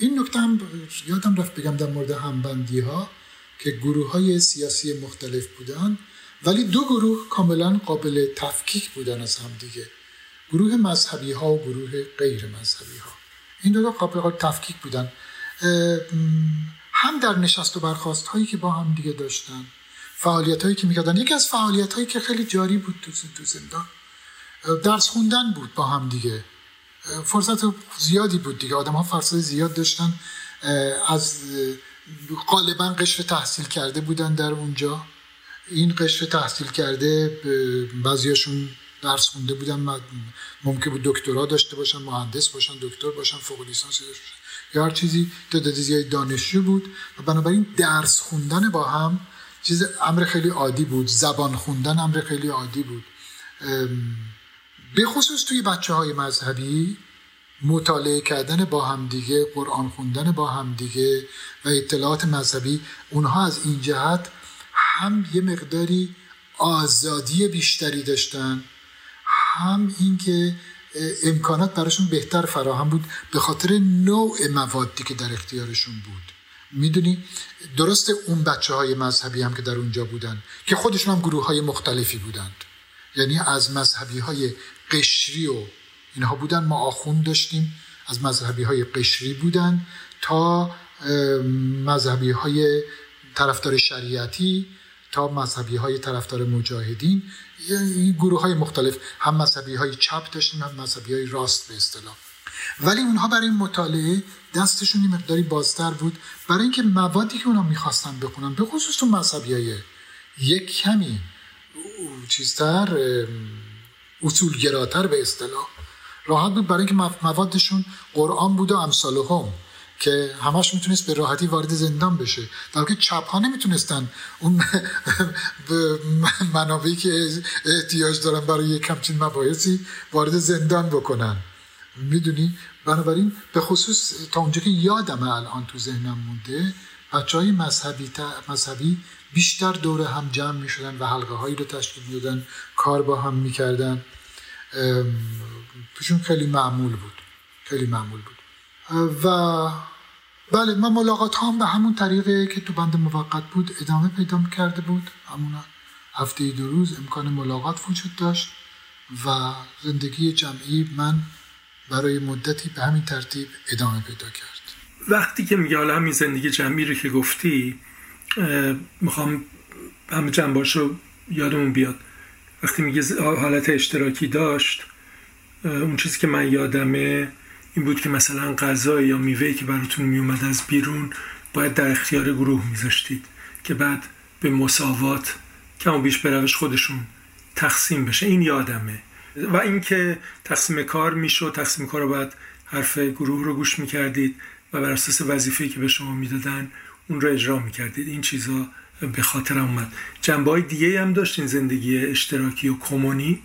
این نکته هم یادم رفت بگم در مورد همبندی ها که گروه های سیاسی مختلف بودن ولی دو گروه کاملا قابل تفکیک بودن از هم دیگه. گروه مذهبی ها و گروه غیر مذهبی ها این دو قابل تفکیک بودن. هم در نشست و برخواست هایی که با هم دیگه داشتن فعالیت هایی که می‌کردن. یکی از فعالیت هایی که خیلی جاری بود تو زندان. درس خوندن بود با هم دیگه. فرصت زیادی بود دیگه. آدم ها فرصت زیاد داشتن از غالبا قشر تحصیل کرده بودن در اونجا. این قشر تحصیل کرده بعضیاشون درس خونده بودن. ممکن بود دکترا داشته باشن مهندس باشن دکتر باشن فوق لیسانس یا هر چیزی تعداد زیادی دانشجو بود. و بنابراین درس خوندن با هم چیز امر خیلی عادی بود. زبان خوندن امر خیلی عادی بود. به خصوص توی بچه های مذهبی مطالعه کردن با همدیگه قرآن خوندن با همدیگه و اطلاعات مذهبی اونها از این جهت هم یه مقداری آزادی بیشتری داشتن هم اینکه امکانات براشون بهتر فراهم بود به خاطر نوع موادی که در اختیارشون بود. می‌دونی؟ درست اون بچه های مذهبی هم که در اونجا بودن که خودشون هم گروه های مختلفی بودند. یعنی از مذهبی های قشری و اینها بودن. ما آخوند داشتیم از مذهبی های قشری بودن تا مذهبی های طرفدار شریعتی تا مذهبی های طرفدار مجاهدین. این گروه های مختلف هم مذهبی های چپ داشتیم هم مذهبی های راست به اصطلاح. ولی اونها برای مطالعه دستشون این مقداری بازتر بود. برای اینکه موادی که اونا می‌خواستن بخونن به خصوص تو مذهبی های یک کمی چیزتر اصولگراتر به اصطلاح. راحت بود برای اینکه موادشون قرآن بود و امثال هم که همش می‌تونست به راحتی وارد زندان بشه. در که چپ ها نمی‌تونستن اون منابعی که احتیاج دارن برای یک کمچین مباحثی وارد زندان بکنن. می‌دونی؟ بنابراین به خصوص تا اونجا که یادم الان تو ذهنم مونده بچه های مذهبی, مذهبی بیشتر دور هم جمع می شدن و حلقه هایی رو تشکیل می کار با هم می کردن. توشون خیلی معمول بود خیلی معمول بود. و بله من ملاقات هم به همون طریقه که تو بند موقت بود ادامه پیدا کرده بود. همون هفته دو روز امکان ملاقات وجود داشت و زندگی جمعی من برای مدتی به همین ترتیب ادامه پیدا کرد. وقتی که میگه حالا همین زندگی جمعی رو که گفتی می‌خوام همه جنباش رو یادمون بیاد. وقتی میگه حالت اشتراکی داشت اون چیزی که من یادمه این بود که مثلا غذا یا میوهی که براتون میومد از بیرون باید در اختیار گروه میذاشتید که بعد به مساوات کم و بیش به خودشون تقسیم بشه. این یادمه. و اینکه تقسیم کار می‌شد تقسیم کار رو باید حرف گروه رو گوش می‌کردید و بر اساس وظیفه‌ای که به شما می‌دادن اون رو اجرا می‌کردید. این چیزها به خاطر اومد. جنبه های دیگه هم داشتین؟ زندگی اشتراکی و کمونی؟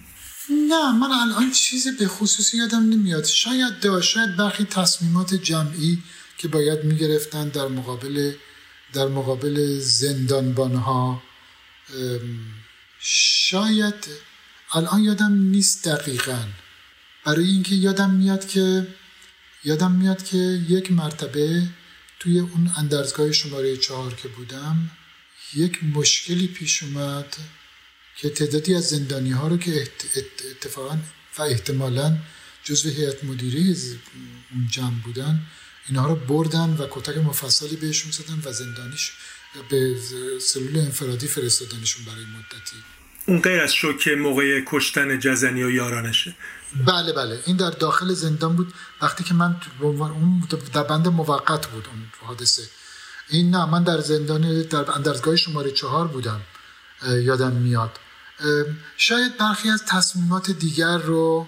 نه من الان چیزی به خصوصی یادم نمیاد. شاید داشت شاید برخی تصمیمات جمعی که باید می‌گرفتن در مقابل در مقابل زندانبان ها شاید الان یادم نیست دقیقا. برای اینکه یادم میاد که یادم میاد که یک مرتبه توی اون اندرزگاه شماره چهار که بودم یک مشکلی پیش اومد که تعدادی از زندانی ها رو که اتفاقا و احتمالا جزو هیئت مدیره اون جمع بودن اینها رو بردن و کتک مفصلی بهشون زدن و زندانیش به سلول انفرادی فرستادنشون برای مدتی. اون غیر از شوکه موقع کشتن جزنی و یارانشه. بله بله. این در داخل زندان بود. وقتی که من اون در بند موقت بود اون حادثه. این نه من در زندان در اندرزگاه شماره چهار بودم. یادم میاد. شاید برخی از تصمیمات دیگر رو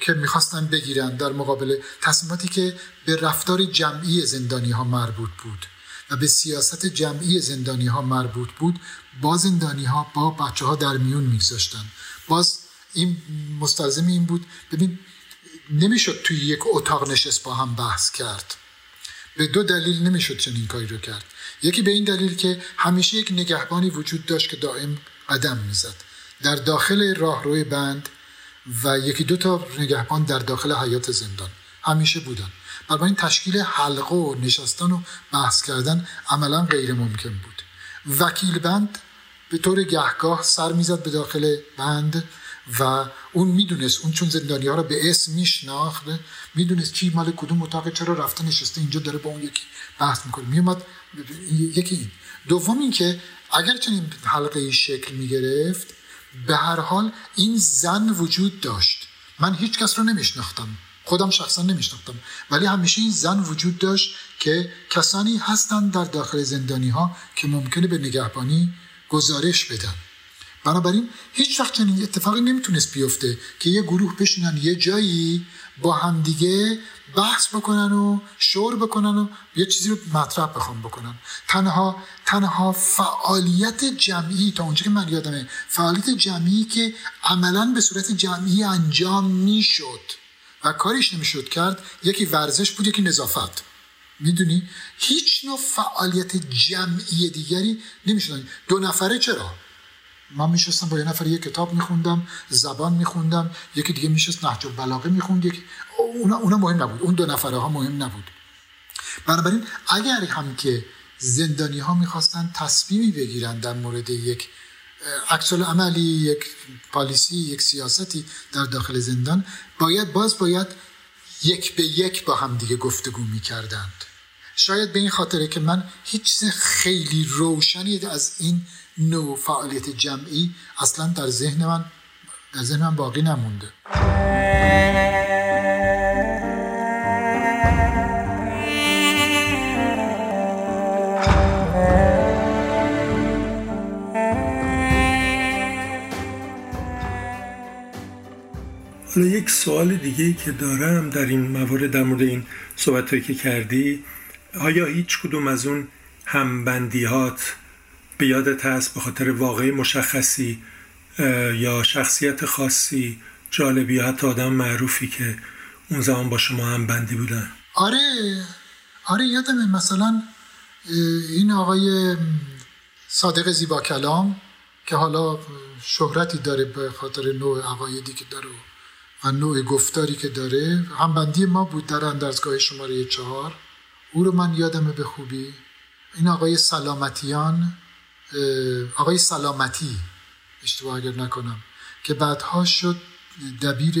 که می‌خواستن بگیرن در مقابل تصمیماتی که به رفتار جمعی زندانی ها مربوط بود و به سیاست جمعی زندانی ها مربوط بود با زندانی ها با بچه ها در میون میگذاشتن. باز این مستلزم این بود. ببین نمی‌شد توی یک اتاق نشست با هم بحث کرد. به دو دلیل نمی‌شد چنین کاری رو کرد. یکی به این دلیل که همیشه یک نگهبانی وجود داشت که دائم قدم می‌زد. در داخل راهروی بند و یکی دو تا نگهبان در داخل حیات زندان. همیشه بودن. این تشکیل حلقه و نشستن و بحث کردن عملا غیر ممکن بود. وکیل بند به طور گهگاه سر می‌زد به داخل بند. و اون می‌دونست اون چون زندانی ها رو به اسم میشناخت می‌دونست کی مال کدوم اتاق چرا رفته نشسته اینجا داره با اون یکی بحث می‌کنه. میومد یکی این. دوم اینکه اگر چنین حلقه شکل می‌گرفت به هر حال این زن وجود داشت. من هیچ کس رو نمیشناختم. خودم شخصا نمیشناختم. ولی همیشه این زن وجود داشت که کسانی هستند در داخل زندانی ها که ممکنه به نگهبانی گزارش بدن. بنابراین هیچ وقت چنین اتفاقی نمی‌تونست بیفته که یه گروه بشینن یه جایی با همدیگه بحث بکنن و شور بکنن و یه چیزی رو مطرح بخوام بکنن. تنها تنها فعالیت جمعی تا اونجا که من یادمه فعالیت جمعی که عملا به صورت جمعی انجام می‌شد و کارش نمی‌شد کرد یکی ورزش بود یکی نظافت. می‌دونی؟ هیچ نوع فعالیت جمعی دیگری نمی‌شد. دو نفره چرا؟ من میشستم با یه نفر یه کتاب میخوندم زبان میخوندم یکی دیگه میشست نهج البلاغه می‌خوند یک اونا, اونا مهم نبود. اون دو نفره ها مهم نبود. بنابراین اگر هم که زندانی ها می‌خواستن تصمیمی بگیرن در مورد یک عکس عملی یک پالیسی یک سیاستی در داخل زندان باید باز باید یک به یک با هم دیگه گفتگو می‌کردند. شاید به این خاطره که من هیچ چیز خیلی روشنی از این نوع فعالیت جمعی اصلا در ذهن من در ذهن من باقی نمونده. حالا یک سوال دیگه که دارم در این موارد در مورد این صحبت که کردی آیا هیچ کدوم از اون همبندیات به یادت هست به خاطر واقعی مشخصی یا شخصیت خاصی جالبی حتی آدم معروفی که اون زمان با شما هم بندی بودن؟ آره آره یادمه. مثلا این آقای صادق زیبا کلام که حالا شهرتی داره به خاطر نوع عقایدی که داره و نوع گفتاری که داره همبندی ما بود در اندرزگاه شماره چهار. او رو من یادمه به خوبی. این آقای سلامتیان آقای سلامتی اشتباه اگر نکنم که بعدها شد دبیر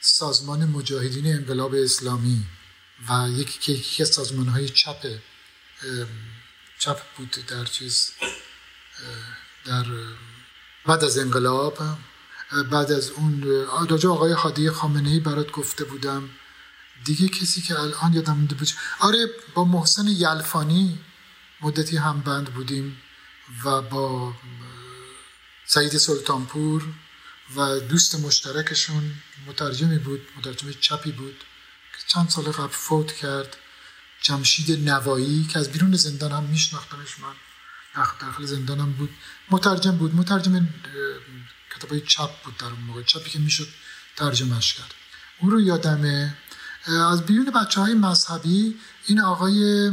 سازمان مجاهدین انقلاب اسلامی و یکی که یکی از سازمان های چپ چپ بود در چیز در بعد از انقلاب. بعد از اون راجع آقای خادی خامنه ای برات گفته بودم. دیگه کسی که الان یادم مونده آره با محسن یلفانی مدتی هم بند بودیم. و با سعید سلطانپور و دوست مشترکشون مترجمی بود مترجم چپی بود که چند سال قبل فوت کرد. جمشید نوایی که از بیرون زندان هم میشناختمش من. داخل زندانم بود. مترجم بود. مترجم کتاب های چپ بود در اون موقع. چپی که می‌شد ترجمهش کرد. اون رو یادمه. از بیرون بچه های مذهبی این آقای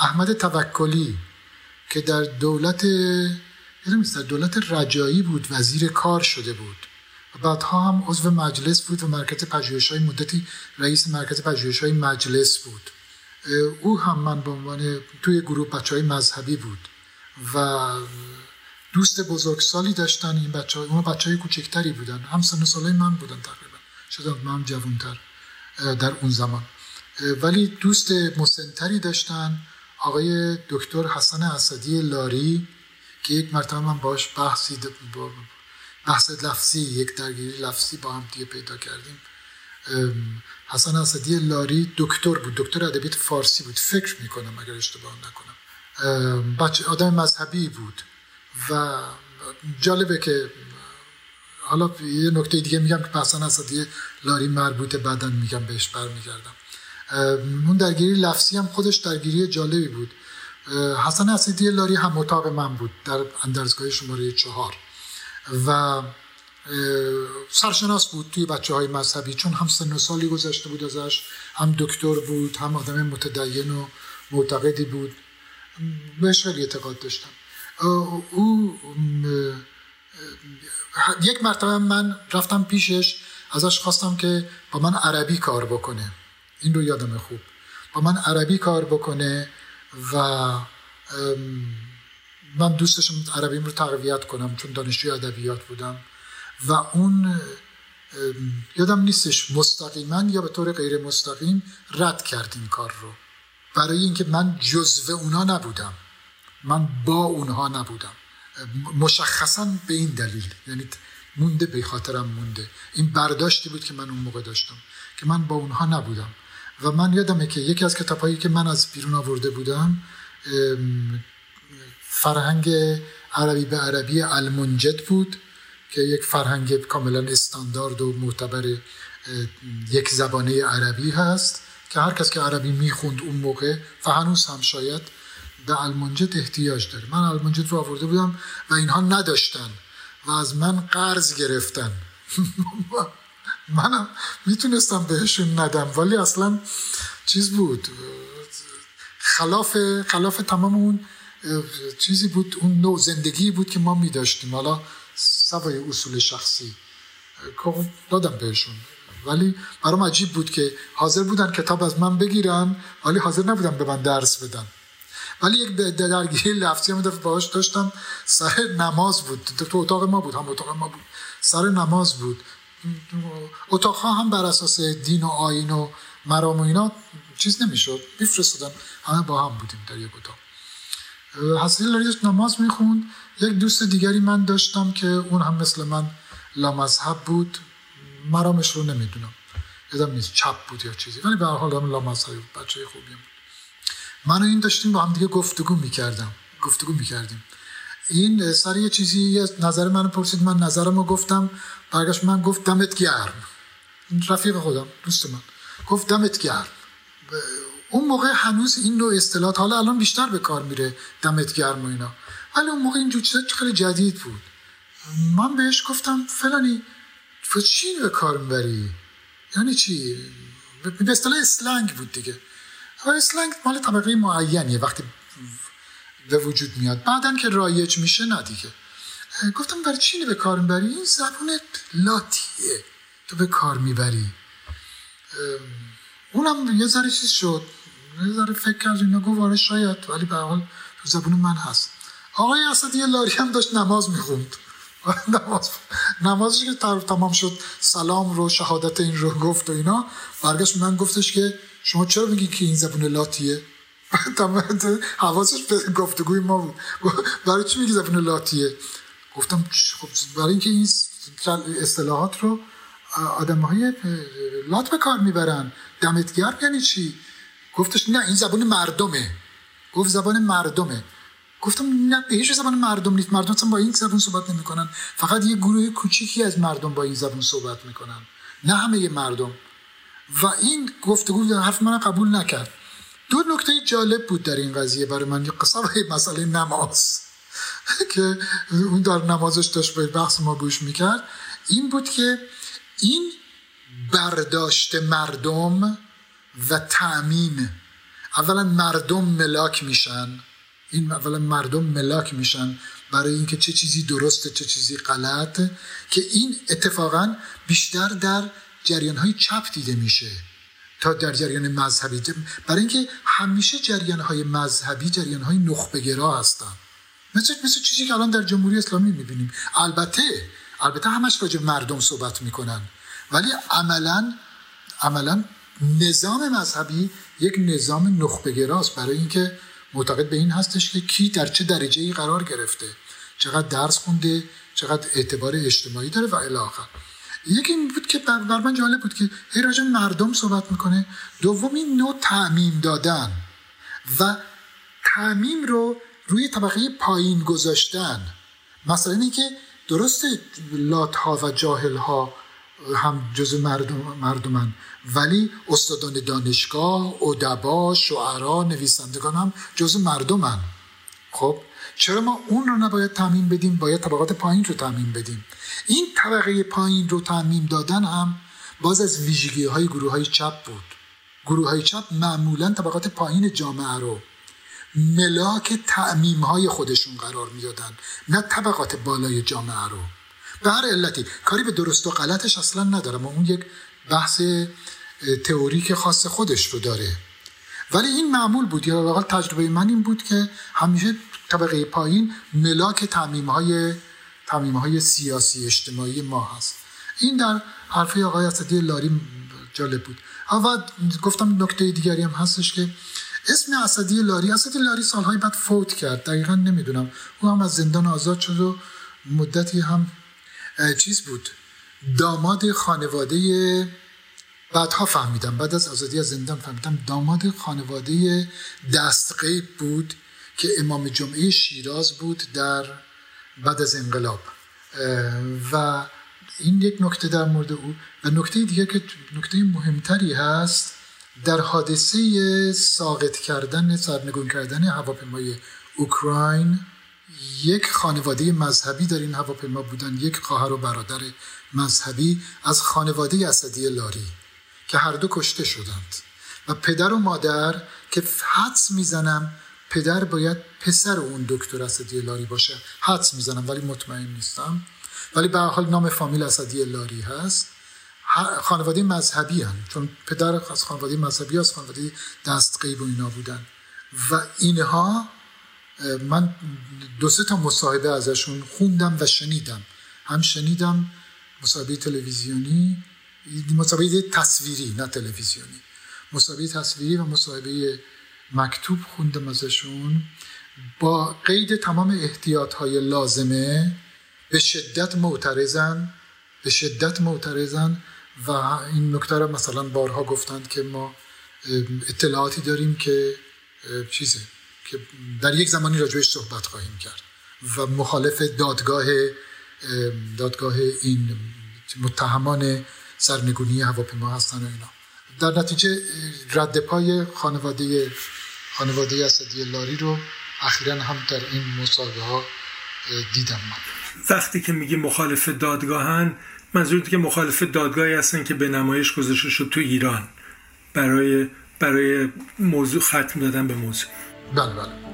احمد توکلی که در دولت در دولت رجایی بود وزیر کار شده بود. و بعدها هم عضو مجلس بود و مرکز پژوهش های مدتی رئیس مرکز پژوهش های مجلس بود. او هم من به عنوان توی گروه بچه های مذهبی بود و دوست بزرگسالی داشتن این بچه های اون بچه های کوچکتری بودن. هم سن سالای من بودن تقریبا. شدن من جوانتر در اون زمان. ولی دوست مسنتری داشتن. آقای دکتر حسن اسدی لاری که یک مرتبه من باش بحثی بحث لفظی یک درگیری لفظی با هم دیگه پیدا کردیم. حسن اسدی لاری دکتر بود دکتر ادبیات فارسی بود. فکر می‌کنم اگر اشتباه نکنم. بچه آدم مذهبی بود. و جالبه که حالا یه نکته دیگه میگم که حسن اسدی لاری مربوط بدن میگم بهش برمیگردم. اون درگیری لفظی هم خودش درگیری جالبی بود حسن اسدی لاری هم اتاق من بود در اندرزگاه شماره چهار و سرشناس بود توی بچه های مذهبی چون هم سن و سالی گذشته بود ازش هم دکتر بود هم آدم متدین و معتقدی بود بهش خیلی اعتقاد داشتم او یک مرتبه من رفتم پیشش ازش خواستم که با من عربی کار بکنه این رو یادم خوب. با من عربی کار بکنه و من دوست داشتم عربیم رو تقویت کنم چون دانشجوی ادبیات بودم و اون یادم نیستش مستقیما یا به طور غیر مستقیم رد کرد این کار رو. برای اینکه من جزو اونا نبودم. من با اونها نبودم. مشخصا به این دلیل. یعنی مونده به خاطرم مونده. این برداشتی بود که من اون موقع داشتم. که من با اونها نبودم. و من یادمه که یکی از کتابهایی که من از بیرون آورده بودم فرهنگ عربی به عربی المنجد بود که یک فرهنگ کاملا استاندارد و معتبر یک زبانه عربی هست که هر کس که عربی می‌خوند اون موقع و هنوز هم شاید به المنجد احتیاج داره. من المنجد رو آورده بودم و اینها نداشتن و از من قرض گرفتن. منم می‌تونستم بهشون ندم ولی اصلا چیز بود خلاف خلاف تمام اون چیزی بود اون نوع زندگی بود که ما میداشتیم. حالا سوای اصول شخصی دادم بهشون. ولی برام عجیب بود که حاضر بودن کتاب از من بگیرن ولی حاضر نبودن به من درس بدن. ولی یک درگیری لفظی هم باهاش داشتم سر نماز بود. تو اتاق ما بود هم اتاق ما بود. سر نماز بود. اتاق ها هم بر اساس دین و آین و مرام و اینا چیز نمی‌شد. میفرستادن. همه با هم بودیم در یک اتاق. داشت نماز می‌خوند. یک دوست دیگری من داشتم که اون هم مثل من لامذهب بود. مرامش رو نمی‌دونم. یادم نیست چپ بود یا چیزی. ولی به هر حال هم لامذهبی بود. بچه خوبی بود. من و این داشتیم با هم دیگه گفتگو می‌کردم. گفتگو می‌کردیم. این سر یه چیزی نظر من پرسید. من نظرم رو گفتم. برگشت من گفت دمت گرم. رفیق خودم دوست من. گفت دمت گرم. اون موقع هنوز این نوع اصطلاحات حالا الان بیشتر به کار میره دمت گرم و اینا. ولی اون موقع این چیزا خیلی جدید بود. من بهش گفتم فلانی تو چی به کار می‌بری؟ یعنی چی؟ به اصطلاح اسلنگ بود دیگه. و اسلنگ مال طبقه معینیه وقتی به وجود میاد. بعدا که رایج میشه نه دیگه. گفتم برای چی به کار می‌بری؟ این زبون لاتیه. تو به کار می‌بری. اونم یه ذره چیز شد. یه ذره فکر کرد اینا گفت آره شاید ولی به حال تو زبون من هست. آقای اسدی یه لاری هم داشت نماز می‌خوند. نماز نمازش که تمام شد. سلام رو شهادت این رو گفت و اینا. برگشت من گفتش که شما چرا میگی که این زبون لاتیه؟ حواسش به گفتگوی ما بود. برای چی میگی زبون لاتیه؟ گفتم خب برای اینکه این اصطلاحات رو آدم های لات به کار می‌برن. دمت گرم یعنی چی؟ گفتش نه این زبان مردمه. گفت زبان مردمه. گفتم نه به هیچ زبان مردم نیست. مردم با این زبان صحبت نمی‌کنن. فقط یه گروه کوچیکی از مردم با این زبان صحبت می‌کنن. نه همه مردم. و این گفتگو حرف من قبول نکرد. دو نکته جالب بود در این قضیه برای من. یه قصه مسئله نماز که اون در نمازش داشت به بحث ما گوش می‌کرد. این بود که این برداشت مردم و تأمین. اولا مردم ملاک میشن. این اولا مردم ملاک میشن. برای اینکه چه چیزی درسته چه چیزی غلط. که این اتفاقا بیشتر در جریان های چپ دیده میشه. تا در جریان مذهبی. برای اینکه همیشه جریان های مذهبی جریان های نخبگرا هستن. مثل, مثل چیزی که الان در جمهوری اسلامی می‌بینیم. البته البته همش راجع مردم صحبت می‌کنن. ولی عملا عملا نظام مذهبی یک نظام نخبگراست برای اینکه معتقد به این هستش که کی در چه درجه ای قرار گرفته. چقدر درس خونده چقدر اعتبار اجتماعی داره و الی یکی این بود که بر من جالب بود که هی راجع مردم صحبت می‌کنه. دوم این نوع تعمیم دادن و تعمیم رو روی طبقه پایین گذاشتن. مثلا اینکه درست لات ها و جاهل ها هم جز مردم مردمن ولی استادان دانشگاه ادبا شعرا نویسندگان هم جز مردمن خب چرا ما اون رو نباید تعمین بدیم؟ باید طبقات پایین رو تعمین بدیم. این طبقه پایین رو تعمین دادن هم باز از ویژگی های گروه های چپ بود. گروه های چپ معمولا طبقات پایین جامعه رو ملاک تعمیم های خودشون قرار می‌دادن نه طبقات بالای جامعه رو. به هر علتی کاری به درست و غلطش اصلا ندارم اون یک بحث تئوریک خاص خودش رو داره. ولی این معمول بود. یا واقعا تجربه من این بود که همیشه طبقه پایین ملاک تعمیم های, تعمیم های سیاسی اجتماعی ما هست. این در حرفه آقای اسدی لاری جالب بود. و گفتم نکته دیگری هم هستش که اسم اسدی لاری. اسدی لاری سالهای بعد فوت کرد. دقیقا نمی‌دونم. او هم از زندان آزاد شد و مدتی هم چیز بود. داماد خانواده بعدها فهمیدم. بعد از آزادی از زندان فهمیدم داماد خانواده دستقیب بود که امام جمعه شیراز بود در بعد از انقلاب. و این یک نکته در مورد او. و نکته دیگه که نکته مهمتری هست در حادثه ساقط کردن سرنگون کردن هواپیمای اوکراین یک خانواده مذهبی در این هواپیما بودن یک خواهر و برادر مذهبی از خانواده اسدی لاری که هر دو کشته شدند. و پدر و مادر که حدس می‌زنم پدر باید پسر اون دکتر اسدی لاری باشه. حدس می‌زنم ولی مطمئن نیستم. ولی به حال نام فامیل اسدی لاری هست. خانواده مذهبی هم. چون پدر از خانواده مذهبی از خانواده دستقیب و اینا بودن. و اینها من دو سه تا مصاحبه ازشون خوندم و شنیدم. هم شنیدم مصاحبه تلویزیونی مصاحبه تصویری نه تلویزیونی. مصاحبه تصویری و مصاحبه مکتوب خوندم ازشون. با قید تمام احتیاط های لازمه به شدت معترضن به شدت معترضن و این نکته رو مثلا بارها گفتند که ما اطلاعاتی داریم که چیزه که در یک زمانی راجبش صحبت خواهیم کرد و مخالف دادگاه دادگاه این متهمان سرنگونی هواپیما هستن و اینا. در نتیجه رد پای خانواده خانواده اسدی لاری رو اخیرا هم در این مصاحبه ها دیدم من. وقتی که میگی مخالف دادگاهن منظور که مخالف دادگاهی هستن که به نمایش گذاشته شد تو ایران. برای برای موضوع ختم دادن به موضوع. بله بله.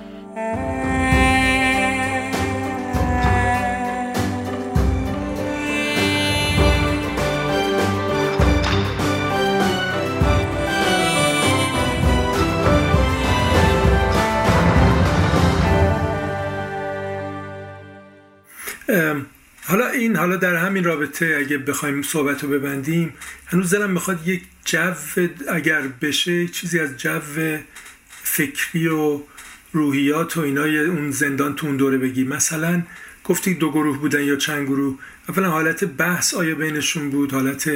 حالا این حالا در همین رابطه اگه بخوایم صحبت رو ببندیم هنوز دلم می‌خواد یک جو اگر بشه چیزی از جو فکری و روحیات و اینای اون زندان تو اون دوره بگی. مثلا گفتی دو گروه بودن یا چند گروه. اولا حالت بحث آیا بینشون بود حالت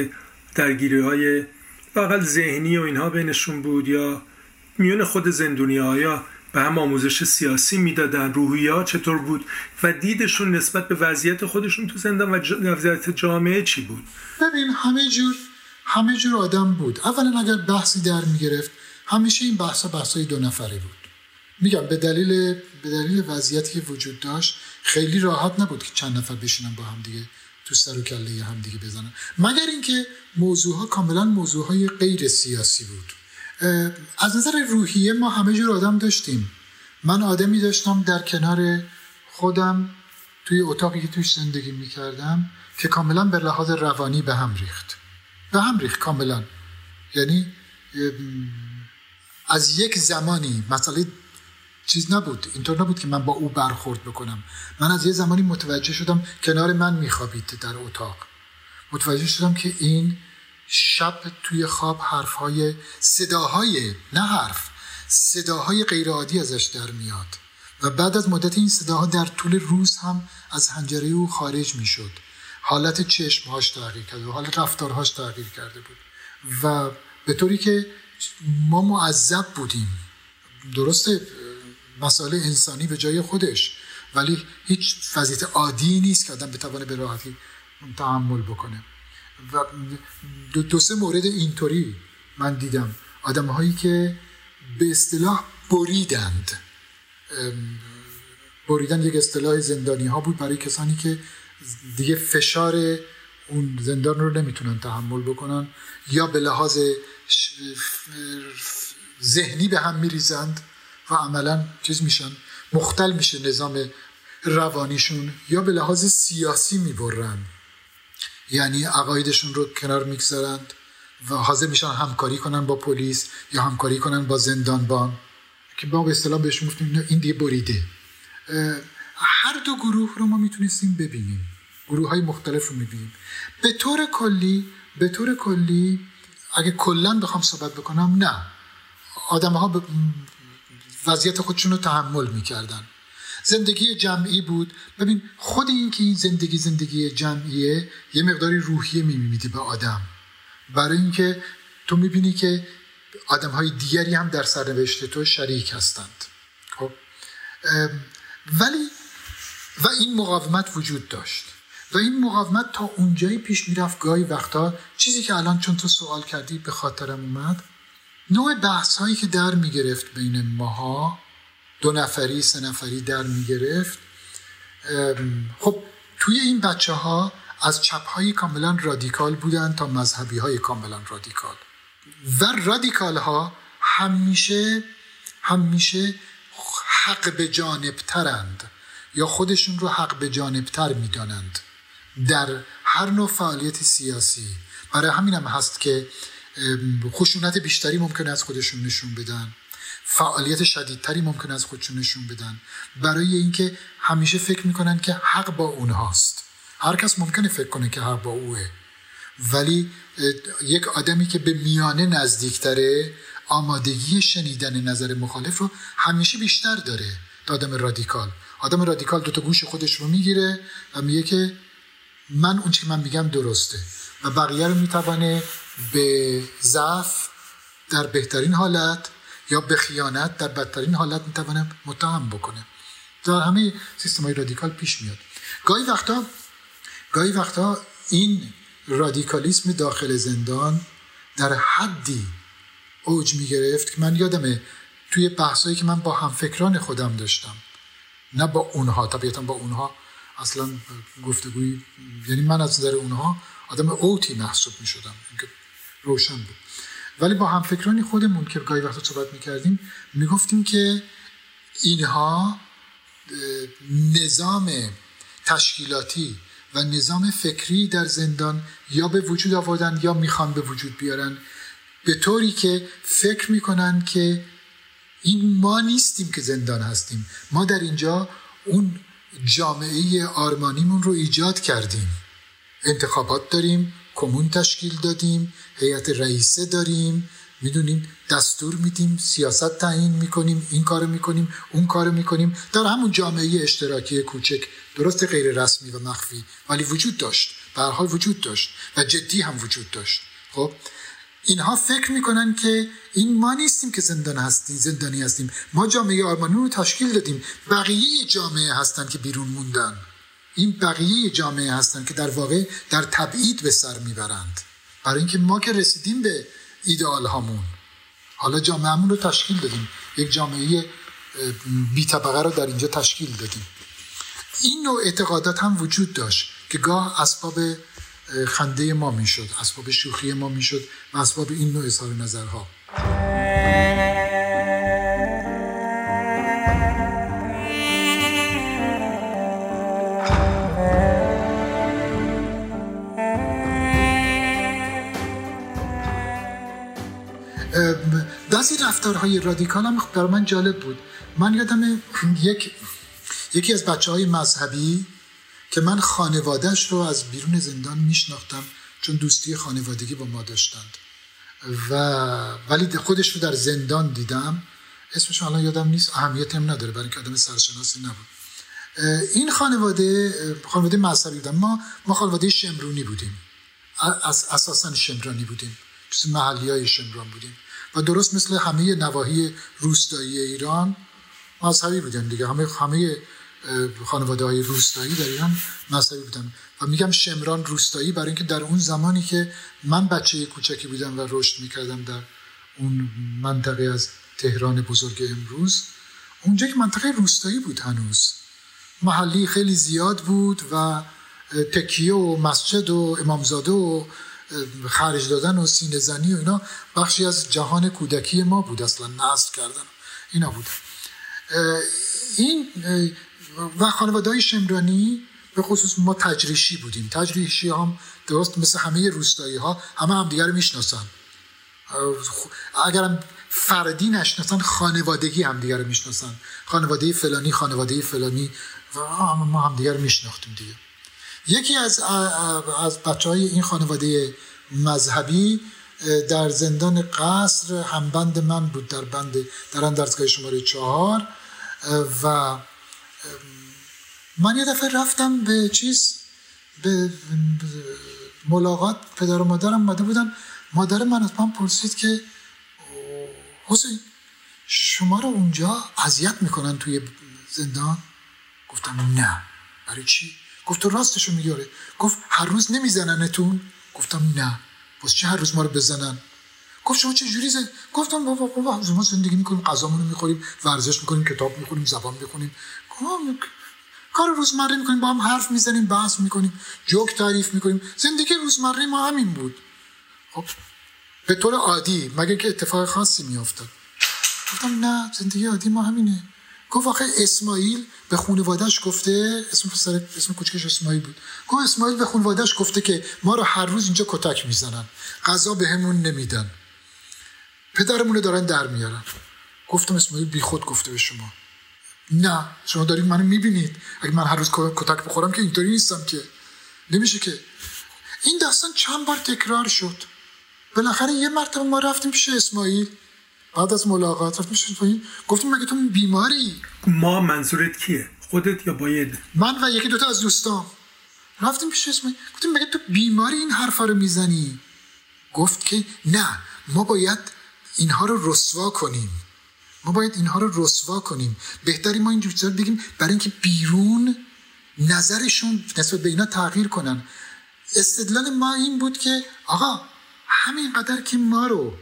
درگیری های ذهنی و اینها بینشون بود یا میون خود زندونی آیا به هم آموزش سیاسی می‌دادن روحیا چطور بود؟ و دیدشون نسبت به وضعیت خودشون تو زندان و وضعیت جامعه چی بود؟ ببین همه جور همه جور آدم بود. اولا اگر بحثی در می‌گرفت همیشه این بحثا بحثای دو نفره بود. میگم به دلیل به دلیل وضعیتی که وجود داشت خیلی راحت نبود که چند نفر بشینن با هم دیگه تو سر و کله هم دیگه بزنن. مگر اینکه موضوع ها کاملا موضوع های غیر سیاسی بود. از نظر روحیه ما همه جور آدم داشتیم. من آدمی داشتم در کنار خودم توی اتاقی که توش زندگی می‌کردم که کاملا به لحاظ روانی به هم ریخت. به هم ریخت کاملا. یعنی از یک زمانی مسئله چیز نبود. اینطور نبود که من با او برخورد بکنم. من از یه زمانی متوجه شدم کنار من میخوابید در اتاق. متوجه شدم که این شب توی خواب حرفهای صداهای نه حرف صداهای غیرعادی ازش در میاد. و بعد از مدت این صداها در طول روز هم از هنجره او خارج می‌شد. حالت چشمهاش تغییر کرده و حالت رفتارهاش تغییر کرده بود. و به طوری که ما معذب بودیم. درسته مسائل انسانی به جای خودش ولی هیچ وضعیت عادی نیست که آدم بتوانه به راحتی تحمل بکنه. و دو, دو سه مورد اینطوری من دیدم. آدم هایی که به اصطلاح بریدند. بریدن یک اصطلاح زندانی ها بود برای کسانی که دیگه فشار اون زندان رو نمی‌تونن تحمل بکنن یا به لحاظ ذهنی به هم میریزند و عملا چیز میشن مختل میشه نظام روانیشون یا به لحاظ سیاسی می‌برن. یعنی عقایدشون رو کنار می‌گذارند و حاضر میشن همکاری کنن با پلیس یا همکاری کنن با زندانبان که ما به اصطلاح بهشون گفتیم این دیگه بریده. هر دو گروه رو ما می‌تونستیم ببینیم. گروه های مختلف رو می‌بینیم. به طور کلی به طور کلی اگه کلا بخوام صحبت بکنم نه. آدم ها وضعیت خودشون رو تحمل می‌کردن. زندگی جمعی بود. ببین خود این که این زندگی زندگی جمعیه یه مقداری روحیه میمیده به آدم. برای اینکه تو می‌بینی که آدم های دیگری هم در سرنوشت تو شریک هستند. خب؟ ولی و این مقاومت وجود داشت. و این مقاومت تا اونجایی پیش می‌رفت گاهی وقتا چیزی که الان چون تو سوال کردی به خاطرم اومد نوع بحث هایی که در می‌گرفت بین ماها دو نفری سه نفری در می‌گرفت. خب توی این بچه ها از چپ های کاملا رادیکال بودن تا مذهبی های کاملا رادیکال. و رادیکال ها همیشه همیشه حق به جانب ترند یا خودشون رو حق به جانب تر می‌دانند در هر نوع فعالیت سیاسی. برای همین هم هست که خشونت بیشتری ممکن از خودشون نشون بدن. فعالیت شدیدتری ممکن از خودشون نشون بدن. برای اینکه همیشه فکر می‌کنن که حق با اونهاست. هر کس ممکنه فکر کنه که حق با اوه. ولی یک آدمی که به میانه نزدیکتره آمادگی شنیدن نظر مخالف رو همیشه بیشتر داره. تا آدم رادیکال. آدم رادیکال دوتا گوش خودش رو می‌گیره و میگه که من اون که من میگم درسته. و بقیه رو می‌توانه به ضعف در بهترین حالت یا به خیانت در بدترین حالت می‌توانه متهم بکنه در همه سیستم های رادیکال پیش میاد. گاهی وقتا گاهی وقتا این رادیکالیسم داخل زندان در حدی اوج می‌گرفت که من یادمه توی بحثایی که من با همفکران خودم داشتم. نه با اونها طبیعتا با اونها اصلا گفتگوی یعنی من از نظر اونها آدم اوتی محسوب می شدم روشن بود. ولی با همفکرانی خودمون که گاهی وقتا صحبت می‌کردیم می‌گفتیم که اینها نظام تشکیلاتی و نظام فکری در زندان یا به وجود آوردن یا می‌خوان به وجود بیارن. به طوری که فکر می‌کنن که این ما نیستیم که زندان هستیم. ما در اینجا اون جامعه آرمانیمون رو ایجاد کردیم. انتخابات داریم. کمون تشکیل دادیم هیئت رئیسه داریم می‌دونیم دستور میدیم سیاست تعیین می‌کنیم این کارو می‌کنیم اون کارو می‌کنیم. در همون جامعه اشتراکی کوچک درست غیر رسمی و مخفی ولی وجود داشت. به حال وجود داشت و جدی هم وجود داشت. خب اینها فکر می‌کنن که این ما نیستیم که زندان هستیم زندانی هستیم. ما جامعه آرمانی رو تشکیل دادیم. بقیه جامعه هستن که بیرون موندن. این بقیه جامعه هستن که در واقع در تبعید به سر می‌برند. برای اینکه ما که رسیدیم به ایدئال هامون. حالا جامعهمون رو تشکیل دادیم. یک جامعه بی طبقه رو در اینجا تشکیل دادیم. این نوع اعتقادات هم وجود داشت که گاه اسباب خنده ما می‌شد اسباب شوخی ما می‌شد و اسباب این نوع اظهار نظرها. بعضی رفتارهای رادیکال هم برای من جالب بود. من یادم یک یکی از بچه های مذهبی که من خانوادهش رو از بیرون زندان میشناختم چون دوستی خانوادگی با ما داشتند. و ولی خودش رو در زندان دیدم. اسمش الان یادم نیست. اهمیتی هم نداره برای اینکه آدم سرشناسی نبود. این خانواده خانواده مذهبی بودن. ما ما خانواده شمرونی بودیم. اساسا شمرانی بودیم. محلی های شمران بودیم. و درست مثل همه نواحی روستایی ایران مذهبی بودن دیگه. همه همه خانواده های روستایی در ایران مذهبی بودن. و میگم شمران روستایی برای اینکه در اون زمانی که من بچه کوچکی بودم و رشد می‌کردم در اون منطقه از تهران بزرگ امروز اونجا که منطقه روستایی بود هنوز. محلی خیلی زیاد بود و تکیه و مسجد و امامزاده و خرج دادن و سینه زنی و اینا بخشی از جهان کودکی ما بود اصلا نصب کردن اینا بود. این و خانواده های شمرانی به خصوص ما تجریشی بودیم. تجریشی هم درست مثل همه روستایی ها همه هم دیگر می‌شناسن. اگرم فردی نشناسن خانوادگی هم دیگر می‌شناسن. خانواده فلانی خانواده فلانی و ما هم دیگر میشناختیم دیگه. یکی از از بچه های این خانواده مذهبی در زندان قصر همبند من بود در بند در اندرزگاه شماره چهار. و من یه دفعه رفتم به چیز به ملاقات پدر و مادرم ماده بودن. مادر من از پرسید که حسین شما رو اونجا اذیت می‌کنن توی زندان؟ گفتم نه. برای چی؟ گفت تو راستشو میگاره گفت هر روز نمیزننتون؟ گفتم نه. باز چه هر روز ما رو بزنن؟ گفت شما چه جوری زن؟ گفتم بابا بابا ما زندگی می‌کنیم غذامون رو می‌خوریم ورزش می‌کنیم کتاب می‌خونیم زبان می‌خونیم. کار روزمره می‌کنیم با هم حرف می‌زنیم بحث می‌کنیم جوک تعریف می‌کنیم. زندگی روزمره ما همین بود. خب به طور عادی مگه که اتفاق خاصی میافتاد؟ گفتم نه زندگی عادی ما همینه. گفت آخه اسماعیل به خانوادهش گفته اسم پسر اسم کوچکش اسماعیل بود. گفت اسماعیل به خانوادهش گفته که ما رو هر روز اینجا کتک می‌زنن غذا بهمون نمیدن. پدرمون رو دارن در میارن. گفتم اسماعیل بی خود گفته به شما. نه شما دارید منو می‌بینید. اگه من هر روز کتک بخورم که اینطوری نیستم که. نمیشه که. این داستان چند بار تکرار شد. بالاخره یه مرتبه ما رفتیم پیش اسماعیل. بعد از ملاقات رفتیم پیش اسماعیل گفتیم مگه تو بیماری؟ ما منظورت کیه؟ خودت یا باید؟ من و یکی دوتا از دوستان رفتیم پیش اسماعیل گفتیم مگه تو بیماری این حرفا رو می‌زنی؟ گفت که نه ما باید اینها رو رسوا کنیم. ما باید اینها رو رسوا کنیم. بهتری ما این چیزا بگیم برای اینکه بیرون نظرشون نسبت به اینا تغییر کنن. استدلال ما این بود که آقا همینقدر که ما رو